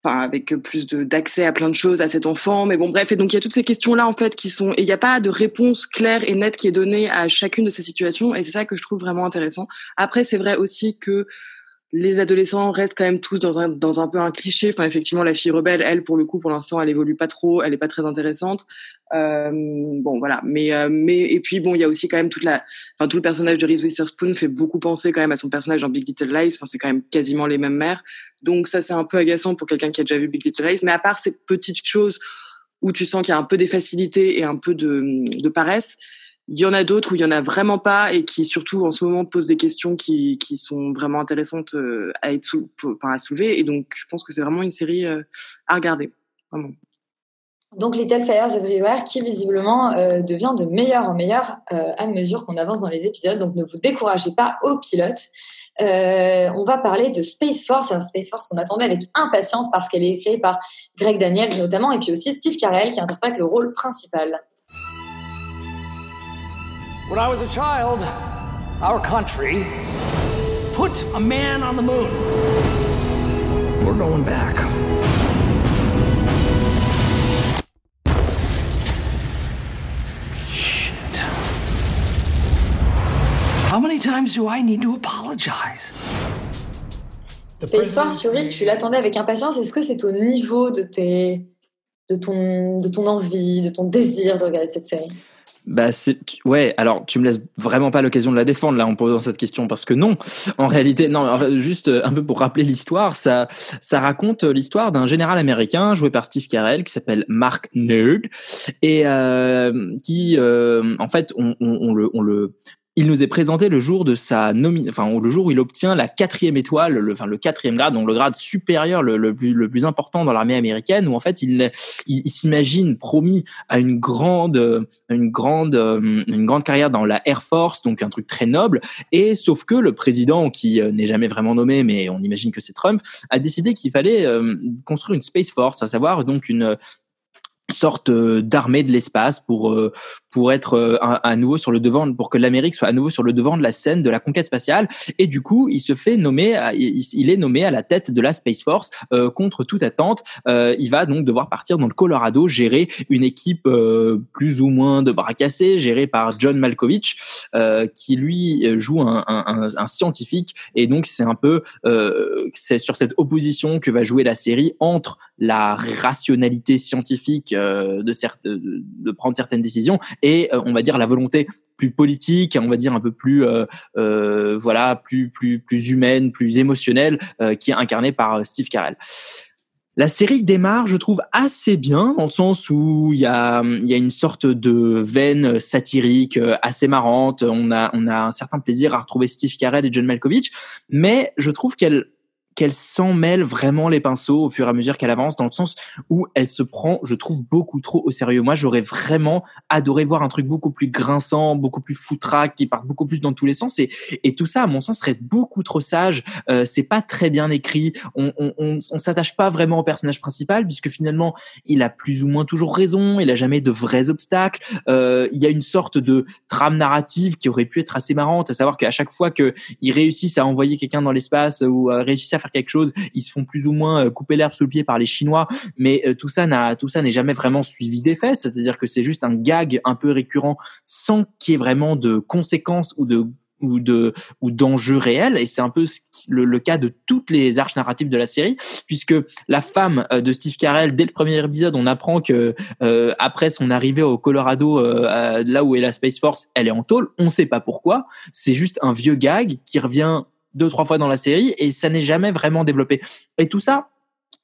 enfin avec plus de d'accès à plein de choses à cet enfant. Mais bon bref. Et donc il y a toutes ces questions là en fait qui sont et il n'y a pas de réponse claire et nette qui est donnée à chacune de ces situations. Et c'est ça que je trouve vraiment intéressant. Après c'est vrai aussi que les adolescents restent quand même tous dans un dans un peu un cliché. Enfin, effectivement, la fille rebelle, elle, pour le coup, pour l'instant, elle évolue pas trop, elle est pas très intéressante. Euh, bon, voilà. Mais euh, mais et puis bon, il y a aussi quand même toute la, enfin tout le personnage de Reese Witherspoon fait beaucoup penser quand même à son personnage dans Big Little Lies. Enfin, c'est quand même quasiment les mêmes mères. Donc ça, c'est un peu agaçant pour quelqu'un qui a déjà vu Big Little Lies. Mais à part ces petites choses où tu sens qu'il y a un peu des facilités et un peu de, de paresse. Il y en a d'autres où il y en a vraiment pas et qui surtout en ce moment posent des questions qui, sont vraiment intéressantes euh, à être sou- soulever et donc je pense que c'est vraiment une série euh, à regarder vraiment. Donc Little Fires Everywhere qui visiblement euh, devient de meilleur en meilleur à mesure qu'on avance dans les épisodes. Donc ne vous découragez pas au pilote. On va parler de Space Force. Alors Space Force qu'on attendait avec impatience parce qu'elle est créée par Greg Daniels notamment et puis aussi Steve Carell qui interprète le rôle principal. When I was a child, our country put a man on the moon. We're going back. Shit. How many times do I need to apologize? Space Force, Yuri, tu l'attendais avec impatience. Est-ce que c'est au niveau de tes, de ton, de ton envie, de ton désir de regarder cette série? Bah c'est ouais. Alors tu me laisses vraiment pas l'occasion de la défendre là en posant cette question parce que non. En réalité, non. Juste euh, un peu pour rappeler l'histoire, ça ça raconte euh, l'histoire d'un général américain joué par Steve Carell qui s'appelle Mark Nerd et euh, qui euh, en fait on, on, on le on le il nous est présenté le jour de sa nomi enfin le jour où il obtient la quatrième étoile, le, enfin le quatrième grade, donc le grade supérieur, le, plus important dans l'armée américaine, où en fait il il, s'imagine promis à une grande une grande euh, une grande carrière dans la Air Force, donc un truc très noble. Et sauf que le président, qui euh, n'est jamais vraiment nommé, mais on imagine que c'est Trump, a décidé qu'il fallait euh, construire une Space Force, à savoir donc une sorte d'armée de l'espace pour pour être euh, à, nouveau sur le devant pour que l'Amérique soit à nouveau sur le devant de la scène de la conquête spatiale. Et du coup il se fait nommer il, est nommé à la tête de la Space Force euh, contre toute attente. Euh, il va donc devoir partir dans le Colorado gérer une équipe euh, plus ou moins de bras cassés gérée par John Malkovich euh, qui lui euh, joue un, un, un, scientifique. Et donc c'est un peu c'est sur cette opposition que va jouer la série entre la rationalité scientifique de, certes, de prendre certaines décisions et euh, on va dire la volonté plus politique, on va dire un peu plus euh, euh, voilà plus plus plus humaine, plus émotionnelle, euh, qui est incarnée par euh, Steve Carell. La série démarre, je trouve, assez bien, dans le sens où il y a, y a une sorte de veine satirique euh, assez marrante. On a, on a un certain plaisir à retrouver Steve Carell et John Malkovich, mais je trouve qu'elle qu'elle s'en mêle vraiment les pinceaux au fur et à mesure qu'elle avance, dans le sens où elle se prend, je trouve, beaucoup trop au sérieux. Moi, j'aurais vraiment adoré voir un truc beaucoup plus grinçant, beaucoup plus foutraque, qui part beaucoup plus dans tous les sens. Et, et tout ça, à mon sens, reste beaucoup trop sage. Euh, c'est pas très bien écrit. On, on, on, s'attache pas vraiment au personnage principal, puisque finalement, il a plus ou moins toujours raison. Il a jamais de vrais obstacles. Euh, il y a une sorte de trame narrative qui aurait pu être assez marrante, à savoir qu'à chaque fois que ils réussissent à envoyer quelqu'un dans l'espace ou à à faire quelque chose, ils se font plus ou moins euh, couper l'herbe sous le pied par les Chinois. Mais euh, tout ça n'a, tout ça n'est jamais vraiment suivi d'effet. C'est-à-dire que c'est juste un gag un peu récurrent, sans qu'il y ait vraiment de conséquences ou de ou de ou d'enjeux réels et c'est un peu le, cas de toutes les arches narratives de la série puisque la femme euh, de Steve Carell dès le premier épisode on apprend que après son arrivée au Colorado là où est la Space Force elle est en tôle on sait pas pourquoi c'est juste un vieux gag qui revient deux trois fois dans la série et ça n'est jamais vraiment développé. Et tout ça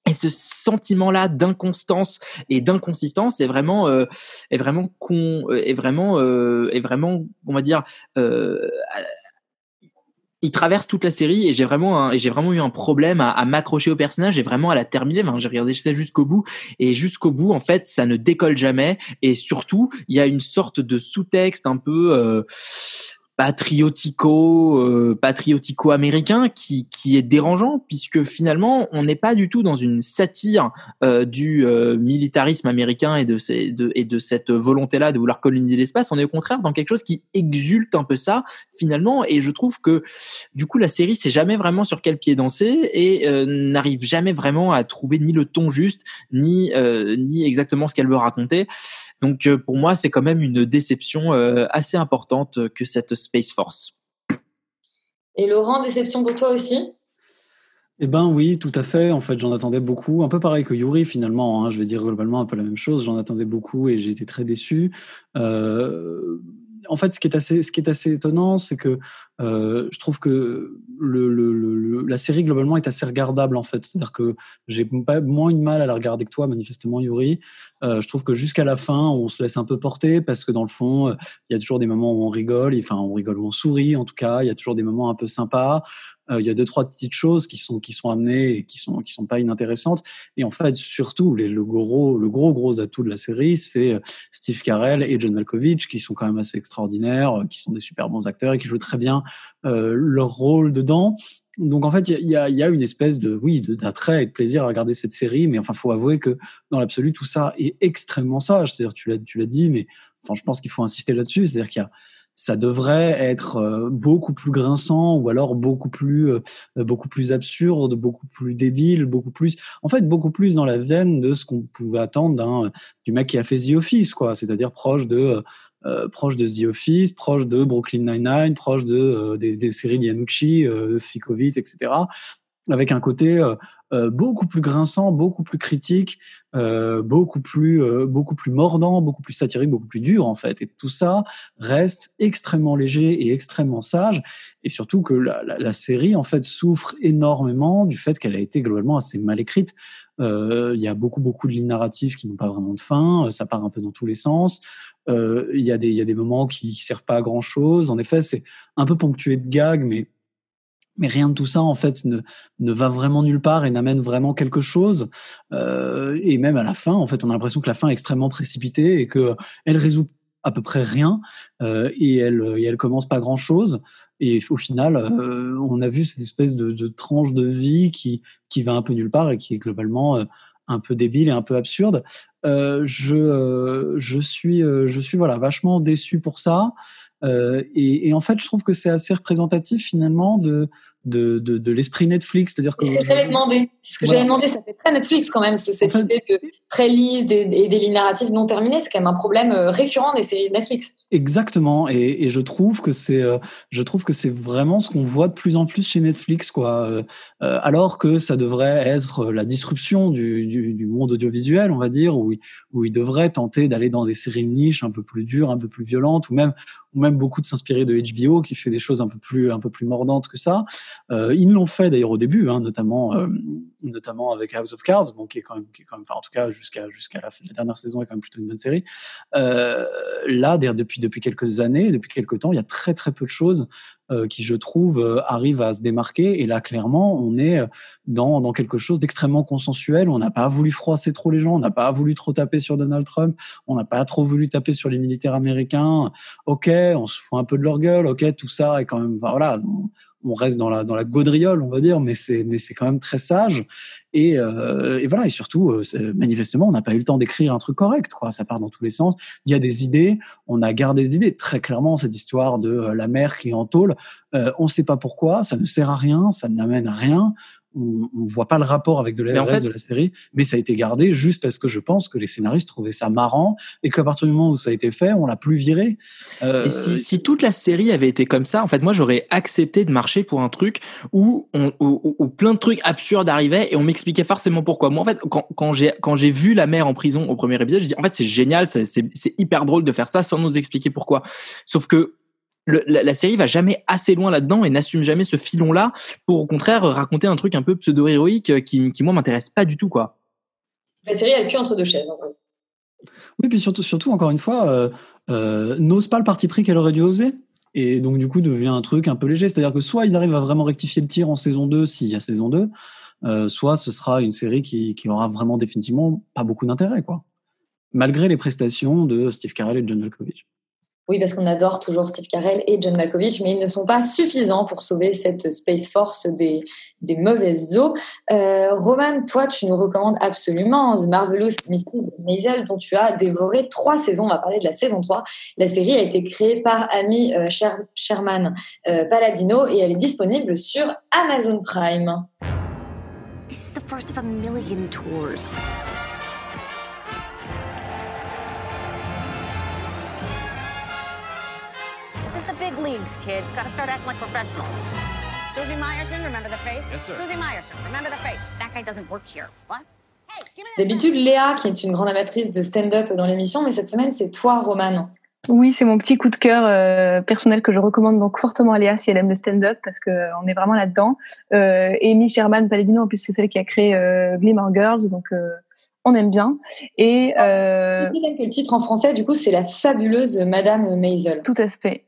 Et ce sentiment-là d'inconstance et d'inconsistance est vraiment, euh, vraiment est vraiment, euh, est vraiment, on va dire, euh, il traverse toute la série et j'ai vraiment et j'ai vraiment eu un problème à, m'accrocher au personnage. Et vraiment à la terminer. J'ai regardé ça jusqu'au bout et jusqu'au bout, en fait, ça ne décolle jamais. Et surtout, il y a une sorte de sous-texte un peu euh, patriotico euh, patriotico américain qui qui est dérangeant puisque finalement on n'est pas du tout dans une satire euh, du euh, militarisme américain et de, ces, de et de cette volonté là de vouloir coloniser l'espace. On est au contraire dans quelque chose qui exulte un peu ça finalement. Et je trouve que du coup la série sait jamais vraiment sur quel pied danser et euh, n'arrive jamais vraiment à trouver ni le ton juste ni euh, ni exactement ce qu'elle veut raconter donc euh, pour moi c'est quand même une déception euh, assez importante que cette Space Force. Et Laurent, déception pour toi aussi? Eh ben oui, tout à fait. En fait, j'en attendais beaucoup. Un peu pareil que Yuri, finalement. hein. Je vais dire globalement un peu la même chose. J'en attendais beaucoup et j'ai été très déçu. Euh, en fait, ce qui est assez, ce qui est assez étonnant, c'est que euh, je trouve que le, le, le- la série globalement est assez regardable en fait. C'est-à-dire que j'ai pas moins une mal à la regarder que toi, manifestement, Yuri. Euh, je trouve que jusqu'à la fin, on se laisse un peu porter parce que dans le fond, euh, il y a toujours des moments où on rigole, enfin on rigole ou on sourit en tout cas. Il y a toujours des moments un peu sympas. Euh, il y a deux trois petites choses qui sont qui sont amenées et qui sont qui sont pas inintéressantes. Et en fait, surtout les, le gros le gros gros atout de la série, c'est Steve Carell et John Malkovich qui sont quand même assez extraordinaires, qui sont des super bons acteurs et qui jouent très bien leur rôle dedans. Donc en fait, il y a- une espèce de oui d'attrait et de plaisir à regarder cette série, mais enfin, faut avouer que dans l'absolu, tout ça est extrêmement sage. C'est-à-dire, tu l'as tu l'as dit, mais enfin, je pense qu'il faut insister là-dessus. C'est-à-dire qu'il y a ça devrait être euh, beaucoup plus grinçant ou alors beaucoup plus euh, beaucoup plus absurde, beaucoup plus débile, beaucoup plus en fait beaucoup plus dans la veine de ce qu'on pouvait attendre du mec qui a fait The Office quoi, c'est-à-dire proche de euh, proche de The Office, proche de Brooklyn Nine-Nine, proche de euh, des, des séries de Yanucci, euh, etc. Avec un côté euh, euh, beaucoup plus grinçant, beaucoup plus critique, euh, beaucoup plus beaucoup plus mordant, beaucoup plus satirique, beaucoup plus dur en fait. Et tout ça reste extrêmement léger et extrêmement sage. Et surtout que la, la, la série en fait souffre énormément du fait qu'elle a été globalement assez mal écrite. Euh, Il y a beaucoup beaucoup de lignes narratives qui n'ont pas vraiment de fin. euh, Ça part un peu dans tous les sens. Euh, Il y y a des moments qui, qui servent pas à grand chose. En effet, c'est un peu ponctué de gags, mais mais rien de tout ça en fait ne, ne va vraiment nulle part et n'amène vraiment quelque chose. Euh, et même à la fin, en fait, on a l'impression que la fin est extrêmement précipitée et que elle résout à peu près rien euh, et elle et elle commence pas grand chose. Et au final, euh, on a vu cette espèce de, de tranche de vie qui qui va un peu nulle part et qui est globalement euh, un peu débile et un peu absurde. Euh, je euh, je suis euh, je suis voilà vachement déçu pour ça. Euh, et, et en fait, je trouve que c'est assez représentatif finalement de de, de, de l'esprit Netflix, c'est-à-dire que C'est ce que j'avais demandé. Ce que Voilà. j'avais demandé, ça fait très Netflix quand même, ce- cette idée de des- et des lignes narratives non terminées. C'est quand même un problème euh, récurrent des séries de Netflix. Exactement, et, et je trouve que c'est, euh, je trouve que c'est vraiment ce qu'on voit de plus en plus chez Netflix, quoi. Euh, alors que ça devrait être la disruption du, du, du monde audiovisuel, on va dire, où, il- où ils devraient tenter d'aller dans des séries de niche un peu plus dures, un peu plus violentes, ou même, ou même beaucoup de s'inspirer de HBO qui fait des choses un peu plus, un peu plus mordantes que ça. Euh, ils l'ont fait d'ailleurs au début, hein, notamment, euh, notamment avec House of Cards, bon, qui est quand même, qui est quand même, enfin, en tout cas jusqu'à jusqu'à la, dernière saison est quand même plutôt une bonne série. Euh, là, depuis depuis quelques années, depuis quelques temps, il y a très très peu de choses euh, qui, je trouve, euh, arrivent à se démarquer. Et là, clairement, on est dans dans quelque chose d'extrêmement consensuel. On n'a pas voulu froisser trop les gens, on n'a pas voulu trop taper sur Donald Trump, on n'a pas trop voulu taper sur les militaires américains. Ok, on se fout un peu de leur gueule. Ok, tout ça est quand même, voilà. On reste dans la dans la gaudriole, on va dire, mais c'est mais c'est quand même très sage. Et, euh, et voilà, et surtout, euh, manifestement, on n'a pas eu le temps d'écrire un truc correct, quoi. Ça part dans tous les sens. Il y a des idées, on a gardé des idées. Très clairement, cette histoire de euh, la mère qui est on ne sait pas pourquoi, ça ne sert à rien, ça n'amène rien. On ne voit pas le rapport avec de la, en fait- de la série, mais ça a été gardé juste parce que je pense que les scénaristes trouvaient ça marrant et qu'à partir du moment où ça a été fait, on l'a plus viré. Euh, Et si, si toute la série avait été comme ça, en fait, moi, j'aurais accepté de marcher pour un truc où, on, où, plein de trucs absurdes arrivaient et on m'expliquait forcément pourquoi. Moi, en fait, quand, quand j'ai quand j'ai vu la mère en prison au premier épisode, j'ai dit en fait c'est génial, c'est hyper drôle de faire ça sans nous expliquer pourquoi. Sauf que le- la, la série va jamais assez loin là-dedans et n'assume jamais ce filon-là pour au contraire raconter un truc un peu pseudo-héroïque euh, qui, qui moi m'intéresse pas du tout quoi. La série a le cul entre deux chaises. en gros. Oui, puis surtout, surtout encore une fois, euh, euh, n'ose pas le parti pris qu'elle aurait dû oser. Et donc, du coup, devient un truc un peu léger. C'est-à-dire que soit ils arrivent à vraiment rectifier le tir en saison 2, s'il y a saison 2, euh, soit ce sera une série qui, qui aura vraiment définitivement pas beaucoup d'intérêt, quoi. Malgré les prestations de Steve Carell et de John Malkovich. Oui, parce qu'on adore toujours Steve Carell et John Malkovich, mais ils ne sont pas suffisants pour sauver cette Space Force des, mauvaises eaux. Euh, Roman, toi, tu nous recommandes absolument The Marvelous Mrs. Maisel, dont tu as dévoré trois saisons. On va parler de la saison 3. La série a été créée par Amy euh, Sher- Sherman euh, Palladino et elle est disponible sur Amazon Prime. This is the first of a million tours. The big leagues, kid. Gotta start acting like professionals. Susie Meyerson, remember the face? Yes, sir. Susie Meyerson, remember the face. That guy doesn't work here. What? C'est D'habitude, Léa, qui est une grande amatrice de stand-up dans l'émission, mais cette semaine, c'est toi, Roman. Oui, c'est mon petit coup de cœur euh, personnel que je recommande donc fortement à Léa si elle aime le stand-up parce que euh, on est vraiment là-dedans. Euh, Amy Sherman Palladino, en plus c'est celle qui a créé euh, Glimmer Girls, donc euh, on aime bien. Et euh, Et même que le titre en français, du coup, c'est la fabuleuse Madame Maisel. Tout à fait.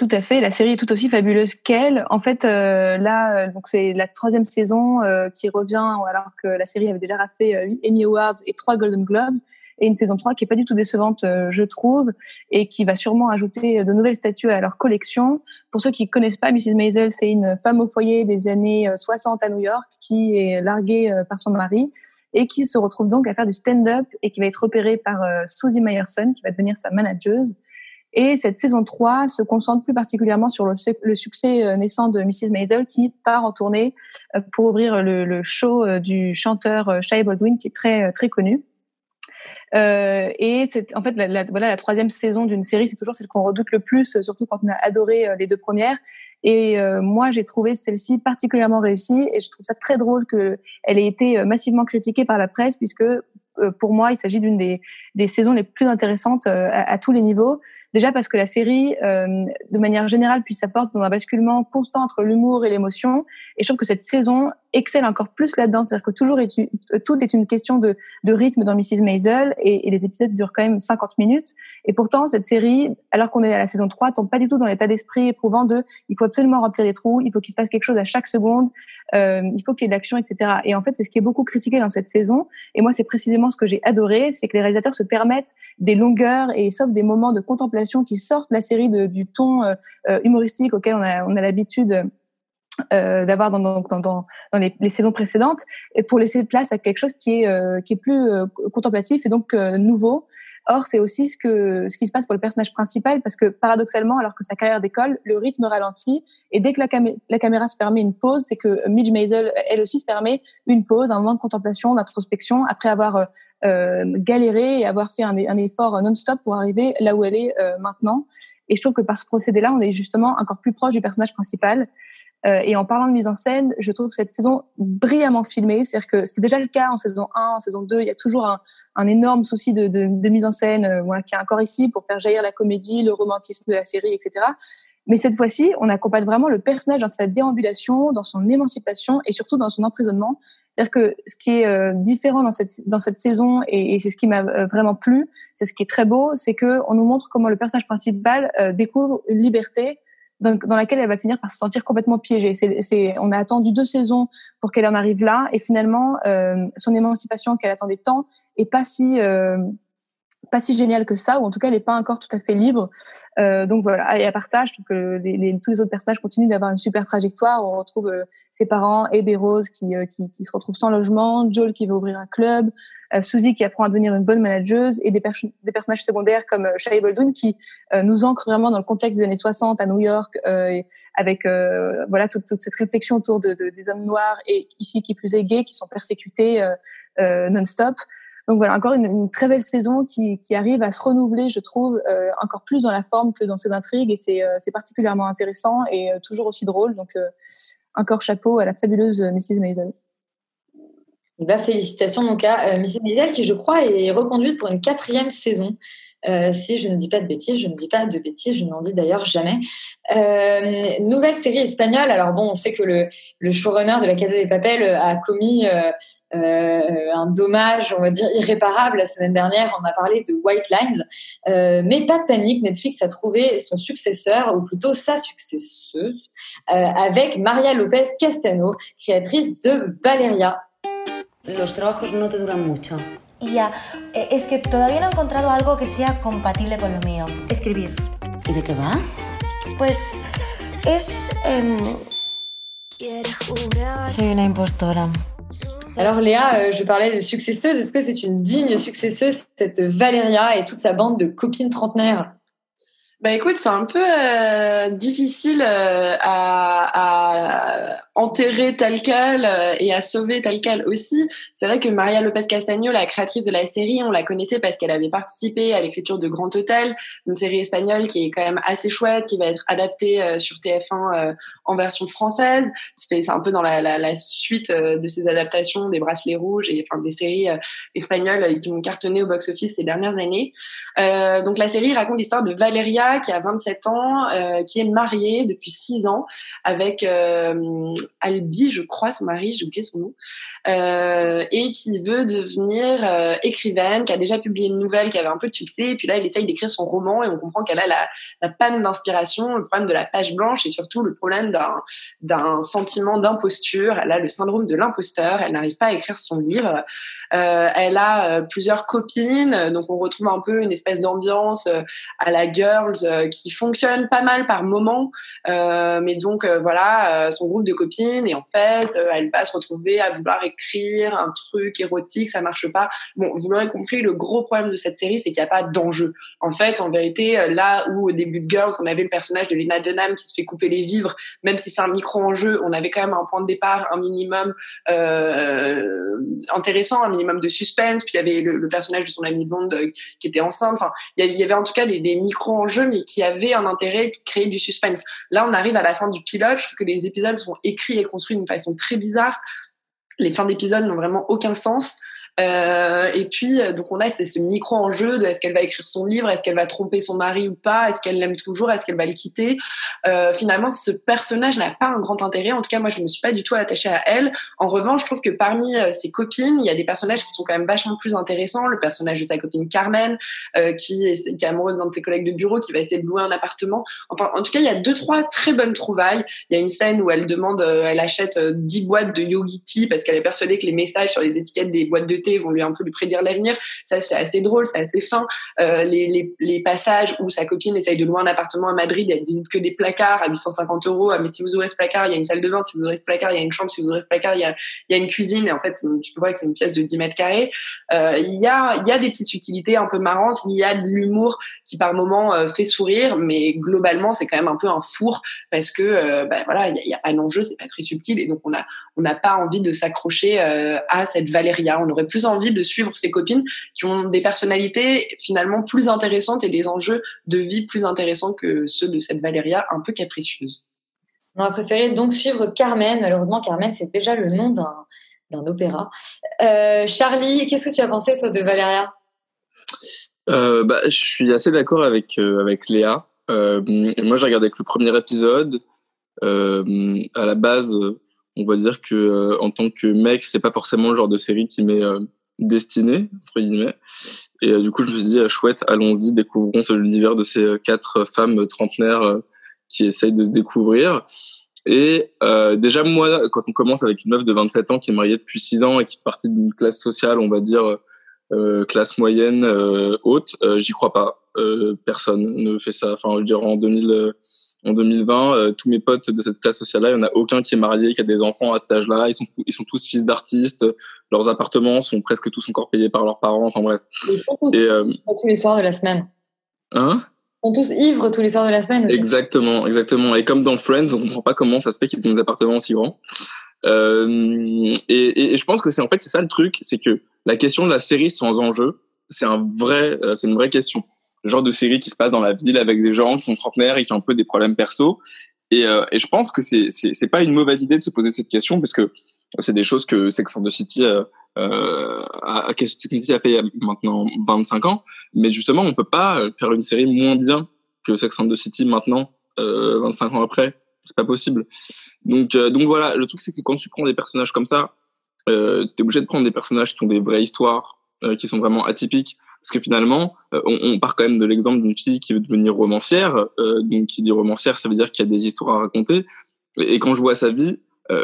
Tout à fait. La série est tout aussi fabuleuse qu'elle. En fait, euh, là, euh, donc c'est la troisième saison euh, qui revient alors que la série avait déjà raflé euh, 8 Emmy Awards et 3 Golden Globes. Et une saison 3 qui est pas du tout décevante, je trouve, et qui va sûrement ajouter de nouvelles statues à leur collection. Pour ceux qui connaissent pas, Mrs. Maisel, c'est une femme au foyer des années euh, 60 à New York qui est larguée par son mari et qui se retrouve donc à faire du stand-up et qui va être repérée par Susie Meyerson, qui va devenir sa manageuse. Et cette saison 3 se concentre plus particulièrement sur le, suc- le succès euh, naissant de Mrs. Maisel qui part en tournée euh, pour ouvrir le, show euh, du chanteur Shia Baldwin qui est très très connu. Et c'est en fait la, voilà la troisième saison d'une série, c'est toujours celle qu'on redoute le plus, surtout quand on a adoré les deux premières. Et moi, j'ai trouvé celle-ci particulièrement réussie et je trouve ça très drôle que elle ait été massivement critiquée par la presse puisque pour moi, il s'agit d'une des, des saisons les plus intéressantes à tous les niveaux. Déjà parce que la série, euh, de manière générale, puise sa force dans un basculement constant entre l'humour et l'émotion. Et je trouve que cette saison excelle encore plus là-dedans. C'est-à-dire que toujours est une- tout est une question de, de rythme dans Mrs. Maisel et, et les épisodes durent quand même 50 minutes. Et pourtant, cette série, alors qu'on est à la saison 3, tombe pas du tout dans l'état d'esprit éprouvant de il faut absolument remplir les trous, il faut qu'il se passe quelque chose à chaque seconde, euh, il faut qu'il y ait de l'action, etc. Et en fait, c'est ce qui est beaucoup critiqué dans cette saison. Et moi, c'est précisément ce que j'ai adoré, c'est que les réalisateurs se permettent des longueurs et sauf des moments de contemplation qui sortent la série du ton euh, euh, humoristique auquel on a, l'habitude euh, d'avoir dans, les, saisons précédentes pour laisser place à quelque chose qui est plus contemplatif et donc nouveau. Or, c'est aussi ce qui se passe pour le personnage principal parce que paradoxalement, alors que sa carrière décolle, le rythme ralentit et dès que la, la caméra se permet une pause, c'est que Midge Maisel, elle aussi se permet une pause, un moment de contemplation, d'introspection après avoir euh, galéré et avoir fait un, effort non-stop pour arriver là où elle est euh, maintenant. Et je trouve que par ce procédé-là, on est justement encore plus proche du personnage principal. Euh, et en parlant de mise en scène, je trouve cette saison brillamment filmée. C'est-à-dire que c'était déjà le cas en saison 1, en saison 2. Il y a toujours un, énorme souci de, de, de mise en scène euh, voilà, qui est encore ici pour faire jaillir la comédie, le romantisme de la série, etc. Mais cette fois-ci, on accompagne vraiment le personnage dans sa déambulation, dans son émancipation et surtout dans son emprisonnement. C'est-à-dire que ce qui est euh, différent dans cette, dans cette saison, et, c'est ce qui m'a euh, vraiment plu, c'est ce qui est très beau, c'est que on nous montre comment le personnage principal euh, découvre une liberté dans, dans laquelle elle va finir par se sentir complètement piégée. C'est, on a attendu deux saisons pour qu'elle en arrive là, et finalement, euh, son émancipation qu'elle attendait tant est pas si euh, pas si géniale que ça, ou en tout cas, elle n'est pas encore tout à fait libre. Euh, donc voilà. Et à part ça, je trouve que les, les- tous les autres personnages continuent d'avoir une super trajectoire. On retrouve euh, ses parents, Abe et Rose qui, euh, qui, qui se retrouvent sans logement, Joel qui veut ouvrir un club, euh, Suzy qui apprend à devenir une bonne manageuse, et des, perso- des personnages secondaires comme euh, Shia Baldwin qui euh, nous ancrent vraiment dans le contexte des années 60 à New York, avec voilà toute, toute cette réflexion autour de, de- des hommes noirs et ici qui plus est gays qui sont persécutés non-stop. Donc voilà, encore une, très belle saison qui, arrive à se renouveler, je trouve, euh, encore plus dans la forme que dans ses intrigues, et c'est euh, particulièrement intéressant et euh, toujours aussi drôle. Donc encore chapeau à la fabuleuse Mrs. Maisel. Ben, félicitations donc à Mrs. Maisel qui, je crois, est reconduite pour une quatrième saison. Si je ne dis pas de bêtises, je ne dis pas de bêtises, je n'en dis d'ailleurs jamais. Nouvelle série espagnole. Alors bon, on sait que le, showrunner de la Casa des Papel a commis euh, un dommage, on va dire, irréparable la semaine dernière. On a parlé de White Lines. Euh, mais pas de panique, Netflix a trouvé son successeur, ou plutôt sa successeuse, euh, avec Maria Lopez Castano, créatrice de Valeria. Los trabajos no te duran mucho. Ya, eh, es que todavía no he encontrado algo que sea compatible con lo mío. Escribir. ¿Y de qué va? Pues es... Soy una impostora. Alors Léa, euh, je parlais de successeuse. Est-ce que c'est une digne successeuse, cette Valéria et toute sa bande de copines trentenaires? Bah écoute, c'est un peu euh, difficile euh, à, à enterrer tel quel euh, et à sauver tel quel aussi. C'est vrai que Maria Lopez Castagno, la créatrice de la série, on la connaissait parce qu'elle avait participé à l'écriture de Grand Hôtel, une série espagnole qui est quand même assez chouette, qui va être adaptée euh, sur TF1 euh, en version française. C'est un peu dans la, la, la suite euh, de ces adaptations des Bracelets Rouges et enfin des séries euh, espagnoles euh, qui ont cartonné au box-office ces dernières années. Donc la série raconte l'histoire de Valeria qui a 27 ans, qui est mariée depuis 6 ans avec Albi, je crois, son mari, j'ai oublié son nom, euh, et qui veut devenir euh, écrivaine, qui a déjà publié une nouvelle qui avait un peu de succès, et puis là, elle essaye d'écrire son roman, et on comprend qu'elle a la, panne d'inspiration, le problème de la page blanche, et surtout le problème d'un sentiment d'imposture. Elle a le syndrome de l'imposteur, elle n'arrive pas à écrire son livre. Euh, elle a plusieurs copines, donc on retrouve un peu une espèce d'ambiance à la Girls qui fonctionne pas mal par moment. Mais donc voilà, son groupe de copines et en fait, euh, elle va se retrouver à vouloir écrire un truc érotique, ça marche pas. Bon, vous l'aurez compris, le gros problème de cette série, c'est qu'il n'y a pas d'enjeu. En fait, en vérité, euh, là où au début de Girls, on avait le personnage de Lena Dunham qui se fait couper les vivres, même si c'est un micro-enjeu, on avait quand même un point de départ, un minimum euh, intéressant, un minimum de suspense. Puis il y avait le, personnage de son amie blonde euh, qui était enceinte. Enfin, il y avait, en tout cas des, des micro-enjeux, mais qui avaient un intérêt, qui créaient du suspense. Là, on arrive à la fin du pilote. Je trouve que les épisodes sont et construits d'une façon très bizarre. Les fins d'épisodes n'ont vraiment aucun sens. Euh, et puis, euh, donc on a ce micro enjeu de est-ce qu'elle va écrire son livre, est-ce qu'elle va tromper son mari ou pas, est-ce qu'elle l'aime toujours, est-ce qu'elle va le quitter. Euh, finalement, ce personnage n'a pas un grand intérêt. En tout cas, moi, je me suis pas du tout attachée à elle. En revanche, je trouve que parmi ses copines, il y a des personnages qui sont quand même vachement plus intéressants. Le personnage de sa copine Carmen, qui, est, amoureuse d'un de ses collègues de bureau, qui va essayer de louer un appartement. Enfin, en tout cas, il y a deux trois très bonnes trouvailles. Il y a une scène où elle demande, elle achète euh, 10 boîtes de Yogi Tea parce qu'elle est persuadée que les messages sur les étiquettes des boîtes de thé vont lui un peu lui prédire l'avenir. Ça, c'est assez drôle, c'est assez fin. Euh, les, passages où sa copine essaye de louer un appartement à Madrid, elle dit que des placards à 850 euros. Ah, mais si vous ouvrez ce placard, il y a une salle de bain. Si vous ouvrez ce placard, il y a une chambre. Si vous ouvrez ce placard, il y a, une cuisine. Et en fait, tu voir que c'est une pièce de 10 mètres carrés. Euh, il y a, des petites utilités un peu marrantes. Il y a de l'humour qui par moment euh, fait sourire, mais globalement, c'est quand même un peu un four parce que, bah, voilà, il y a, a pas d'enjeu, c'est pas très subtil. Et donc, on n'a pas envie de s'accrocher à cette Valéria. On aurait plus envie de suivre ses copines qui ont des personnalités finalement plus intéressantes et des enjeux de vie plus intéressants que ceux de cette Valéria un peu capricieuse. On a préféré donc suivre Carmen. Malheureusement, Carmen, c'est déjà le nom d'un d'un opéra. Euh, Charlie, qu'est-ce que tu as pensé, toi, de Valéria? Euh, bah, je suis assez d'accord avec, euh, avec Léa. Euh, moi, j'ai regardé que le premier épisode. Euh, à la base, on va dire que euh, en tant que mec, c'est pas forcément le genre de série qui m'est euh, destiné entre guillemets. Et euh, du coup, je me suis dit, euh, chouette, allons-y, découvrons l'univers de ces euh, quatre femmes trentenaires euh, qui essayent de se découvrir. Et euh, déjà, moi, quand on commence avec une meuf de 27 ans qui est mariée depuis 6 ans et qui fait partie d'une classe sociale, on va dire euh, classe moyenne euh, haute, euh, j'y crois pas. Euh, personne ne fait ça. Enfin, je dire, en 2000, euh, en 2020, euh, tous mes potes de cette classe sociale-là, il y en a aucun qui est marié, qui a des enfants à cet âge-là. Ils sont, ils sont tous fils d'artistes. Leurs appartements sont presque tous encore payés par leurs parents. Enfin bref. Ils sont tous Et euh, ivres tous les soirs de la semaine. hein? Ils sont tous ivres tous les soirs de la semaine aussi. Exactement, exactement. Et comme dans Friends, on comprend pas comment ça se fait qu'ils ont des appartements aussi grands. Euh, et, et, et je pense que c'est en fait c'est ça le truc, c'est que la question de la série sans enjeu, c'est un vrai, euh, c'est une vraie question. Genre de série qui se passe dans la ville avec des gens qui sont trentenaires et qui ont un peu des problèmes perso. Et, euh, et je pense que c'est c'est pas une mauvaise idée de se poser cette question parce que C'est des choses que Sex and the City euh, euh, a, City a fait il maintenant 25 ans, mais justement, on peut pas faire une série moins bien que Sex and the City maintenant, euh, 25 ans après. C'est pas possible. Donc, euh, donc voilà, le truc c'est que quand tu prends des personnages comme ça, euh, t'es obligé de prendre des personnages qui ont des vraies histoires, euh, qui sont vraiment atypiques, parce que finalement, euh, on, on part quand même de l'exemple d'une fille qui veut devenir romancière. Euh, donc, qui dit romancière, ça veut dire qu'il y a des histoires à raconter. Et, quand je vois sa vie,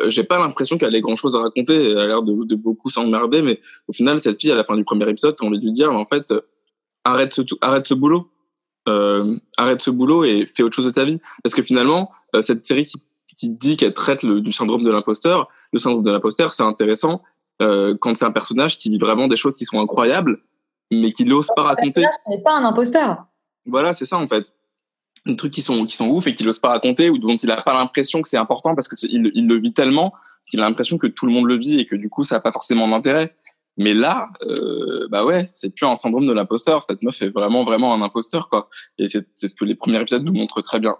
j'ai pas l'impression qu'elle ait grand chose à raconter. Elle a l'air de, beaucoup s'emmerder, mais au final, cette fille, à la fin du premier épisode, t'as envie de lui dire, en fait, arrête ce, arrête ce boulot. Arrête ce boulot et fais autre chose de ta vie. Parce que finalement, cette série qui, qui dit qu'elle traite le, du syndrome de l'imposteur, le syndrome de l'imposteur, c'est intéressant euh, quand c'est un personnage qui vit vraiment des choses qui sont incroyables, mais qui n'ose pas raconter. Ce n'est pas un imposteur. Voilà, c'est ça en fait. Des trucs qui sont qui sont ouf et qu'il n'ose pas raconter ou dont il n'a pas l'impression que c'est important parce que c'est- il, il le vit tellement qu'il a l'impression que tout le monde le vit et que du coup ça n'a pas forcément d'intérêt. Mais là, euh, bah ouais, c'est plus un syndrome de l'imposteur. Cette meuf est vraiment vraiment un imposteur quoi. Et c'est c'est ce que les premiers épisodes nous montrent très bien.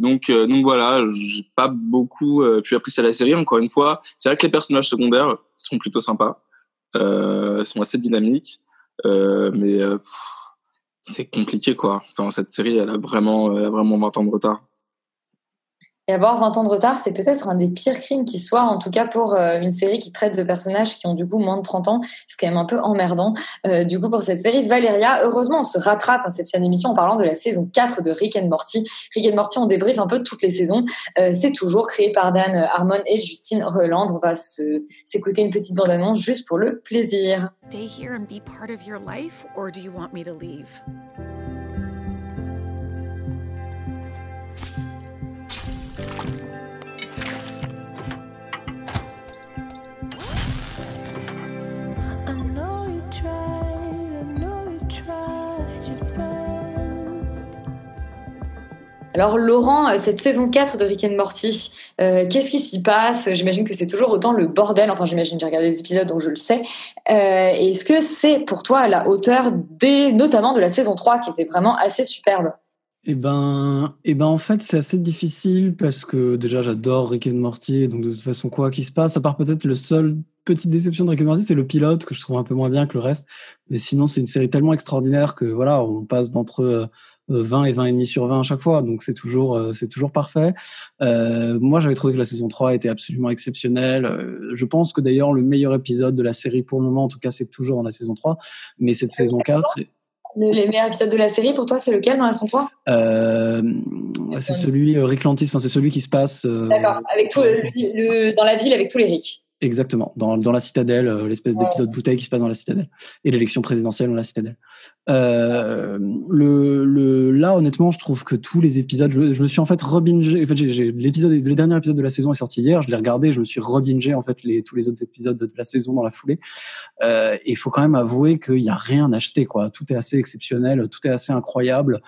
Donc euh, donc voilà, j'ai pas beaucoup euh, pu apprécier la série. Encore une fois, c'est vrai que les personnages secondaires sont plutôt sympas, euh, sont assez dynamiques, euh, mais euh, c'est compliqué quoi. Enfin cette série, elle a vraiment elle a vraiment 20 ans de retard. Et avoir 20 ans de retard, c'est peut-être un des pires crimes qui soit, en tout cas pour euh, une série qui traite de personnages qui ont du coup moins de 30 ans. C'est quand même un peu emmerdant. Euh, du coup, pour cette série, Valéria, heureusement, on se rattrape en cette fin d'émission en parlant de la saison 4 de Rick and Morty. Rick and Morty, on débriefe un peu toutes les saisons. Euh, c'est toujours créé par Dan Harmon et Justine Roland. On va s'écouter une petite bande-annonce juste pour le plaisir. Stay here and be part of your life, or do you want me to leave? Alors Laurent, euh, cette saison 4 de Rick and Morty, euh, qu'est-ce qui s'y passe? J'imagine que c'est toujours autant le bordel. Enfin, j'imagine, j'ai regardé des épisodes, donc je le sais. Euh, Est-ce que c'est pour toi à la hauteur des, notamment de la saison 3, qui était vraiment assez superbe? Eh ben, eh ben, en fait, c'est assez difficile parce que déjà, j'adore Rick and Morty, donc de toute façon, quoi qu'il se passe, à part peut-être le seul petite déception de Rick and Morty, c'est le pilote que je trouve un peu moins bien que le reste. Mais sinon, c'est une série tellement extraordinaire que voilà, on passe d'entre 20 et 20 et demi sur 20 à chaque fois, donc c'est toujours, euh, c'est toujours parfait. Euh, moi, j'avais trouvé que la saison 3 était absolument exceptionnelle. Euh, je pense que d'ailleurs, le meilleur épisode de la série pour le moment, en tout cas, c'est toujours dans la saison 3, mais cette saison 4, Le- Les meilleurs épisodes de la série, pour toi, c'est lequel dans la saison 3 Euh, c'est celui euh, Rick Lantis, enfin c'est celui qui se passe D'accord, avec tout le, le- dans la ville avec tous les Rick. exactement dans, dans la citadelle, l'espèce d'épisode bouteille qui se passe dans la citadelle et l'élection présidentielle dans la citadelle. Euh, le, le, là honnêtement, je trouve que tous les épisodes, je, me suis en fait rebingé. En fait, l'épisode, les derniers épisodes de la saison est sorti hier. Je l'ai regardé, je me suis rebingé en fait les tous les autres épisodes de, la saison dans la foulée. Euh, et il faut quand même avouer qu'il n'y a rien à acheter quoi. Tout est assez exceptionnel, tout est assez incroyable.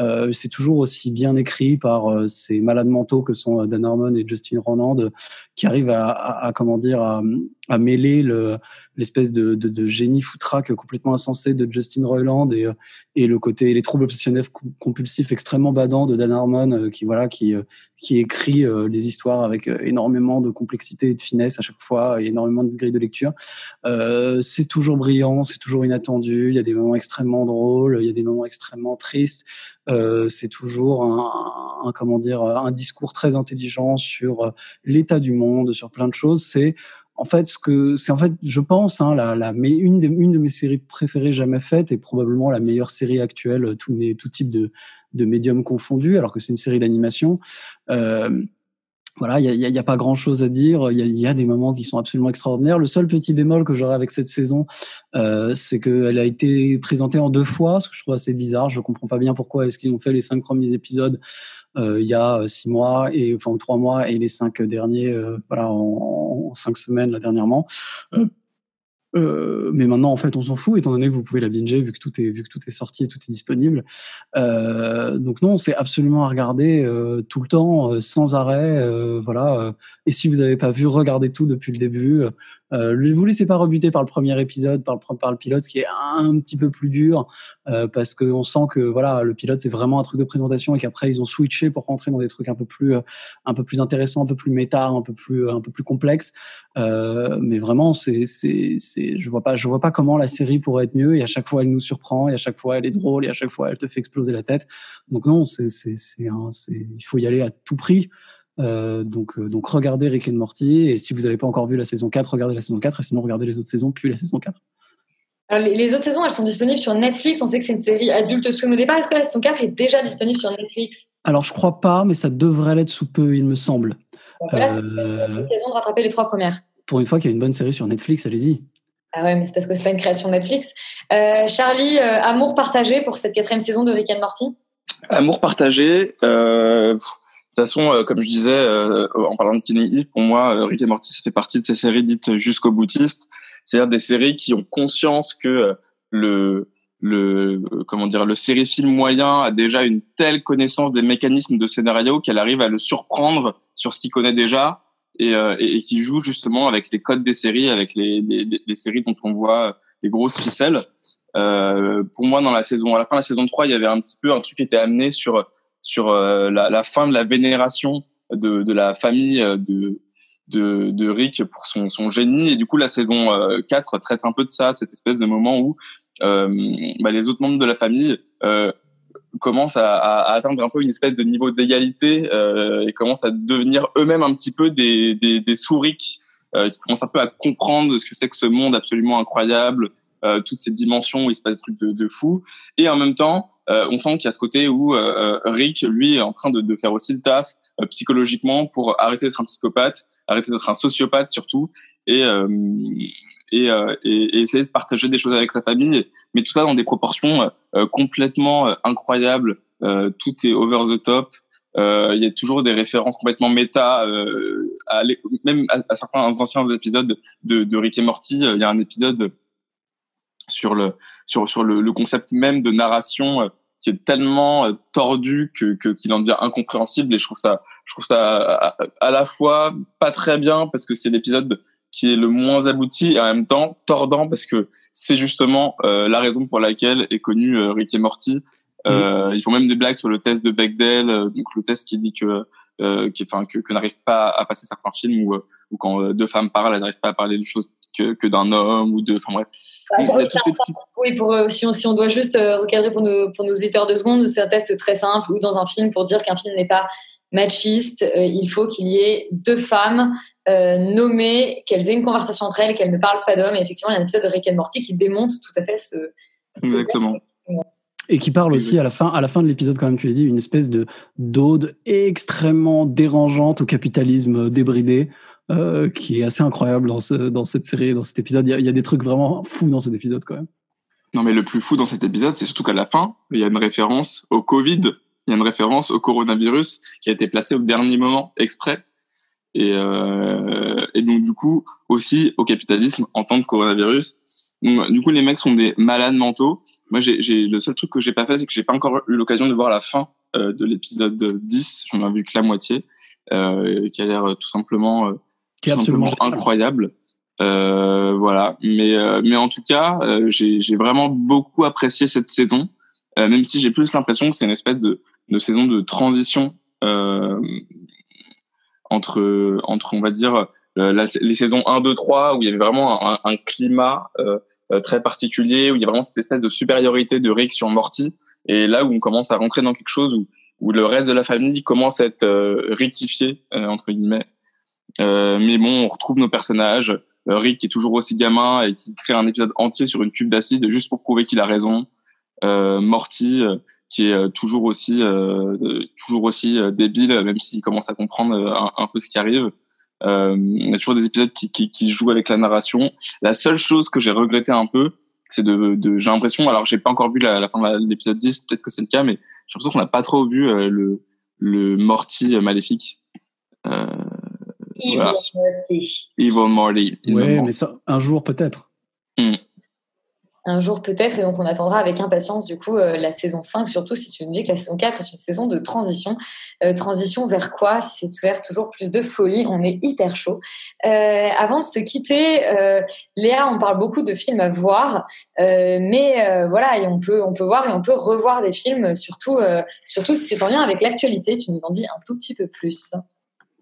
Euh, c'est toujours aussi bien écrit par euh, ces malades mentaux que sont euh, Dan Harmon et Justin Roland qui arrivent à, à, à, comment dire à, à mêler le l'espèce de, de, de génie foutraque complètement insensé de Justin Roiland et, et le côté les troubles obsessionnels com- compulsifs extrêmement badants de Dan Harmon euh, qui voilà qui euh, qui écrit euh, des histoires avec énormément de complexité et de finesse à chaque fois et énormément de grilles de lecture. Euh, c'est toujours brillant c'est toujours inattendu il y a des moments extrêmement drôles il y a des moments extrêmement tristes. Euh, c'est toujours un, un, comment dire un discours très intelligent sur l'état du monde sur plein de choses. C'est en fait, ce que c'est en fait, je pense, hein, la, la, mais une, de mes séries préférées jamais faites et probablement la meilleure série actuelle, tous mes tout type de, de médiums confondus, alors que c'est une série d'animation. Euh, voilà, il y a, pas grand chose à dire. Il y a, des moments qui sont absolument extraordinaires. Le seul petit bémol que j'aurais avec cette saison, euh, c'est qu'elle a été présentée en deux fois, ce que je trouve assez bizarre. Je comprends pas bien pourquoi est-ce qu'ils ont fait les cinq premiers épisodes euh, il y a six mois et enfin trois mois et les cinq derniers, euh, voilà, en, cinq semaines là dernièrement. Euh, mais maintenant, en fait, on s'en fout, étant donné que vous pouvez la binger, vu que tout est, vu que tout est sorti et tout est disponible. Euh, donc non, c'est absolument à regarder euh, tout le temps, sans arrêt, voilà. et si vous n'avez pas vu, regardez tout depuis le début. Euh, vous laissez pas rebuter par le premier épisode, par le, par le pilote, qui est un petit peu plus dur, euh, parce qu'on sent que voilà, le pilote c'est vraiment un truc de présentation et qu'après ils ont switché pour rentrer dans des trucs un peu plus, euh, un peu plus intéressants, un peu plus méta, un peu plus, un peu plus complexes. Euh, mais vraiment, c'est, c'est, c'est, je vois pas, je vois pas comment la série pourrait être mieux. Et à chaque fois, elle nous surprend, et à chaque fois, elle est drôle, et à chaque fois, elle te fait exploser la tête. Donc non, c'est, c'est, c'est, un- c'est- il faut y aller à tout prix. Euh, donc, euh, donc regardez Rick and Morty et si vous n'avez pas encore vu la saison 4, regardez la saison 4 et sinon regardez les autres saisons puis la saison 4. Alors, les, les autres saisons, elles sont disponibles sur Netflix. On sait que c'est une série adulte swim au départ. Est-ce que la saison 4 est déjà disponible sur Netflix? Alors je crois pas, mais ça devrait l'être sous peu, il me semble. Donc voilà, c'est Euh, c'est l'occasion de rattraper les trois premières. pour une fois qu'il y a une bonne série sur Netflix, allez-y. Ah ouais, mais c'est parce que c'est pas une création Netflix. Euh, Charlie, euh, amour partagé pour cette quatrième saison de Rick and Morty? Amour partagé. Euh, pff, toute façon, euh, comme je disais euh, en parlant de Killing Eve, pour moi, euh, Rick et Morty, ça fait partie de ces séries dites jusqu'au boutiste. C'est-à-dire des séries qui ont conscience que euh, le le euh, comment dire le série-film moyen a déjà une telle connaissance des mécanismes de scénario qu'elle arrive à le surprendre sur ce qu'il connaît déjà et, euh, et, qui joue justement avec les codes des séries, avec les, les- les séries dont on voit les grosses ficelles. Euh, pour moi, dans la saison, à la fin de la saison 3, il y avait un petit peu un truc qui était amené sur sur euh, la, fin de la vénération de, la famille euh, de, Rick pour son, génie. Et du coup, la saison euh, 4 traite un peu de ça, cette espèce de moment où euh, bah, les autres membres de la famille euh, commencent à, atteindre un peu une espèce de niveau d'égalité euh, et commencent à devenir eux-mêmes un petit peu des, des, des euh, qui commencent un peu à comprendre ce que c'est que ce monde absolument incroyable, euh, toutes ces dimensions où il se passe des trucs de, de fou. Et en même temps, euh, on sent qu'il y a ce côté où euh, Rick, lui, est en train de, de faire aussi le taf euh, psychologiquement pour arrêter d'être un psychopathe, arrêter d'être un sociopathe surtout, et, euh, et, euh, et, et essayer de partager des choses avec sa famille, mais tout ça dans des proportions euh, complètement euh, incroyables. Euh, tout est over the top. Euh, Il y a toujours des références complètement méta, euh, à même à, certains anciens épisodes de, de Rick et Morty. euh, Il y a un épisode sur le sur sur le, le concept même de narration euh, qui est tellement euh, tordu que qu'il en devient incompréhensible. Et je trouve ça je trouve ça à, à la fois pas très bien parce que c'est l'épisode qui est le moins abouti et en même temps tordant parce que c'est justement euh, la raison pour laquelle est connu euh, Rick et Morty. Euh, Ils font même des blagues sur le test de Bechdel, euh, donc le test qui dit que, euh, qui, enfin, que, que n'arrive pas à passer certains films où, euh, où quand euh, deux femmes parlent, elles n'arrivent pas à parler de choses que, que d'un homme ou de, enfin bref. Ces petites Oui, pour, euh, si, on, si on doit juste recadrer pour nos, pour nos auditeurs de secondes, c'est un test très simple ou dans un film pour dire qu'un film n'est pas machiste, euh, il faut qu'il y ait deux femmes euh, nommées, qu'elles aient une conversation entre elles, qu'elles ne parlent pas d'hommes. Et effectivement, il y a un épisode de Rick and Morty qui démonte tout à fait ce. Exactement. Et qui parle aussi à la fin, à la fin de l'épisode, quand même, tu l'as dit, une espèce de d'ode extrêmement dérangeante au capitalisme débridé, euh, qui est assez incroyable dans, ce, dans cette série, dans cet épisode. Il y, a, des trucs vraiment fous dans cet épisode, quand même. Non, mais le plus fou dans cet épisode, c'est surtout qu'à la fin, il y a une référence au Covid, il y a une référence au coronavirus qui a été placée au dernier moment exprès. Et, euh, et donc, du coup, aussi au capitalisme en tant que coronavirus. Donc, du coup, les mecs sont des malades mentaux. Moi, j'ai, j'ai, le seul truc que j'ai pas fait, c'est que j'ai pas encore eu l'occasion de voir la fin euh, de l'épisode 10. J'en ai vu que la moitié, euh, qui a l'air euh, tout simplement, euh, tout simplement incroyable. Euh, voilà. Mais, euh, mais en tout cas, euh, j'ai, j'ai vraiment beaucoup apprécié cette saison, euh, même si j'ai plus l'impression que c'est une espèce de, de saison de transition euh, entre, entre, on va dire, la- les saisons 1, 2, 3, où il y avait vraiment un, un climat euh, euh, très particulier, où il y a vraiment cette espèce de supériorité de Rick sur Morty, et là où on commence à rentrer dans quelque chose où, où le reste de la famille commence à être euh, rectifié, euh, entre guillemets. Euh, mais bon, on retrouve nos personnages. Euh, Rick qui est toujours aussi gamin et qui crée un épisode entier sur une cube d'acide juste pour prouver qu'il a raison. Euh, Morty euh, qui est euh, toujours aussi euh, toujours aussi euh, débile même s'il commence à comprendre euh, un peu ce qui arrive. Euh, il y a toujours des épisodes qui, qui, qui jouent avec la narration. La seule chose que j'ai regretté un peu, c'est de, de j'ai l'impression, alors j'ai pas encore vu la, la fin de l'épisode 10, peut-être que c'est le cas, mais j'ai l'impression qu'on n'a pas trop vu euh, le, le Morty euh, maléfique. Euh, voilà. Evil Morty. Evil Ouais, Morty. mais ça, un jour peut-être. Hmm. Un jour peut-être, et donc on attendra avec impatience du coup euh, la saison 5, surtout si tu me dis que la saison 4 est une saison de transition. Euh, transition vers quoi? Si c'est vers toujours plus de folie, on est hyper chaud. Euh, avant de se quitter, Léa, on parle beaucoup de films à voir, mais voilà, on peut, on peut voir et on peut revoir des films, surtout, surtout si c'est en lien avec l'actualité. Tu nous en dis un tout petit peu plus.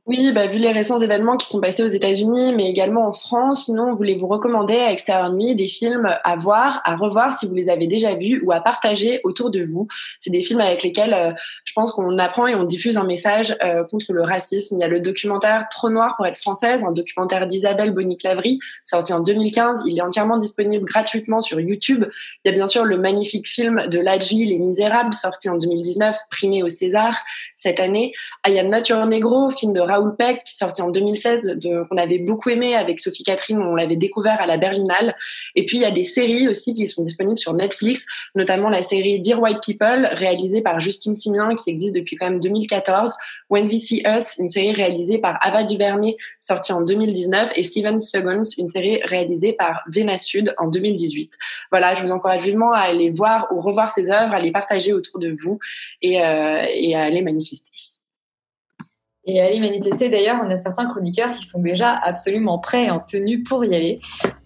Oui, bah, vu les récents événements qui sont passés aux États-Unis, mais également en France, nous, on voulait vous recommander à Extérieur Nuit des films à voir, à revoir si vous les avez déjà vus ou à partager autour de vous. C'est des films avec lesquels euh, je pense qu'on apprend et on diffuse un message euh, contre le racisme. Il y a le documentaire Trop noir pour être française, un documentaire d'Isabelle Bonny-Clavry, sorti en 2015. Il est entièrement disponible gratuitement sur YouTube. Il y a bien sûr le magnifique film de Lajli, Les Misérables, sorti en 2019, primé au César cette année. I Am Negro, film de Raoul Peck, sorti en 2016, de, qu'on avait beaucoup aimé avec Sophie Catherine, on l'avait découvert à la Berlinale. Et puis il y a des séries aussi qui sont disponibles sur Netflix, notamment la série Dear White People, réalisée par Justine Simien, qui existe depuis quand même 2014, When They See Us, une série réalisée par Ava DuVernay, sortie en 2019, et Steven Seconds, une série réalisée par Vena Sud en 2018. Voilà, je vous encourage vivement à aller voir ou revoir ces œuvres, à les partager autour de vous et, euh, à aller manifester. Et aller manifester, d'ailleurs, on a certains chroniqueurs qui sont déjà absolument prêts en tenue pour y aller.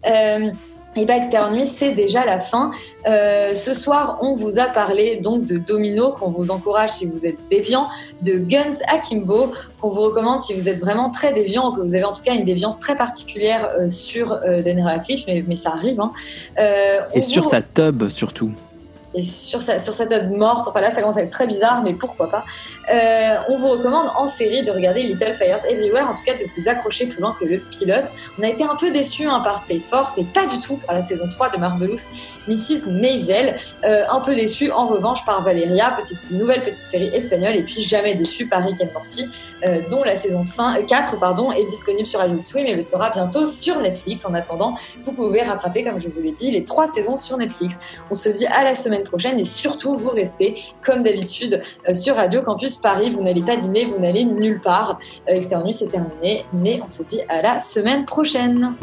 Euh, et bah, Extérieur Nuit, c'est déjà la fin. Euh, ce soir, on vous a parlé donc de Domino, qu'on vous encourage si vous êtes déviant, de Guns Akimbo, qu'on vous recommande si vous êtes vraiment très déviant, ou que vous avez en tout cas une déviance très particulière euh, sur euh, Daniel Radcliffe, mais, mais ça arrive. Hein. Et sur vous- sa tub surtout. Et sur, sa, sur morte. Enfin là, ça commence à être très bizarre, mais pourquoi pas. Euh, on vous recommande en série de regarder Little Fires Everywhere, en tout cas de vous accrocher plus loin que le pilote. On a été un peu déçus hein, par Space Force, mais pas du tout par la saison 3 de Marvelous Mrs. Maisel. Euh, un peu déçus en revanche par Valeria, nouvelle petite série espagnole, et puis jamais déçus par Rick and Morty, euh, dont la saison 5, 4 pardon, est disponible sur Adult Swim et le sera bientôt sur Netflix. En attendant, vous pouvez rattraper, comme je vous l'ai dit, les trois saisons sur Netflix. On se dit à la semaine prochaine et surtout, vous restez comme d'habitude euh, sur Radio Campus Paris. Vous n'allez pas dîner, vous n'allez nulle part. Euh, Extérieur Nuit, c'est terminé, mais on se dit à la semaine prochaine.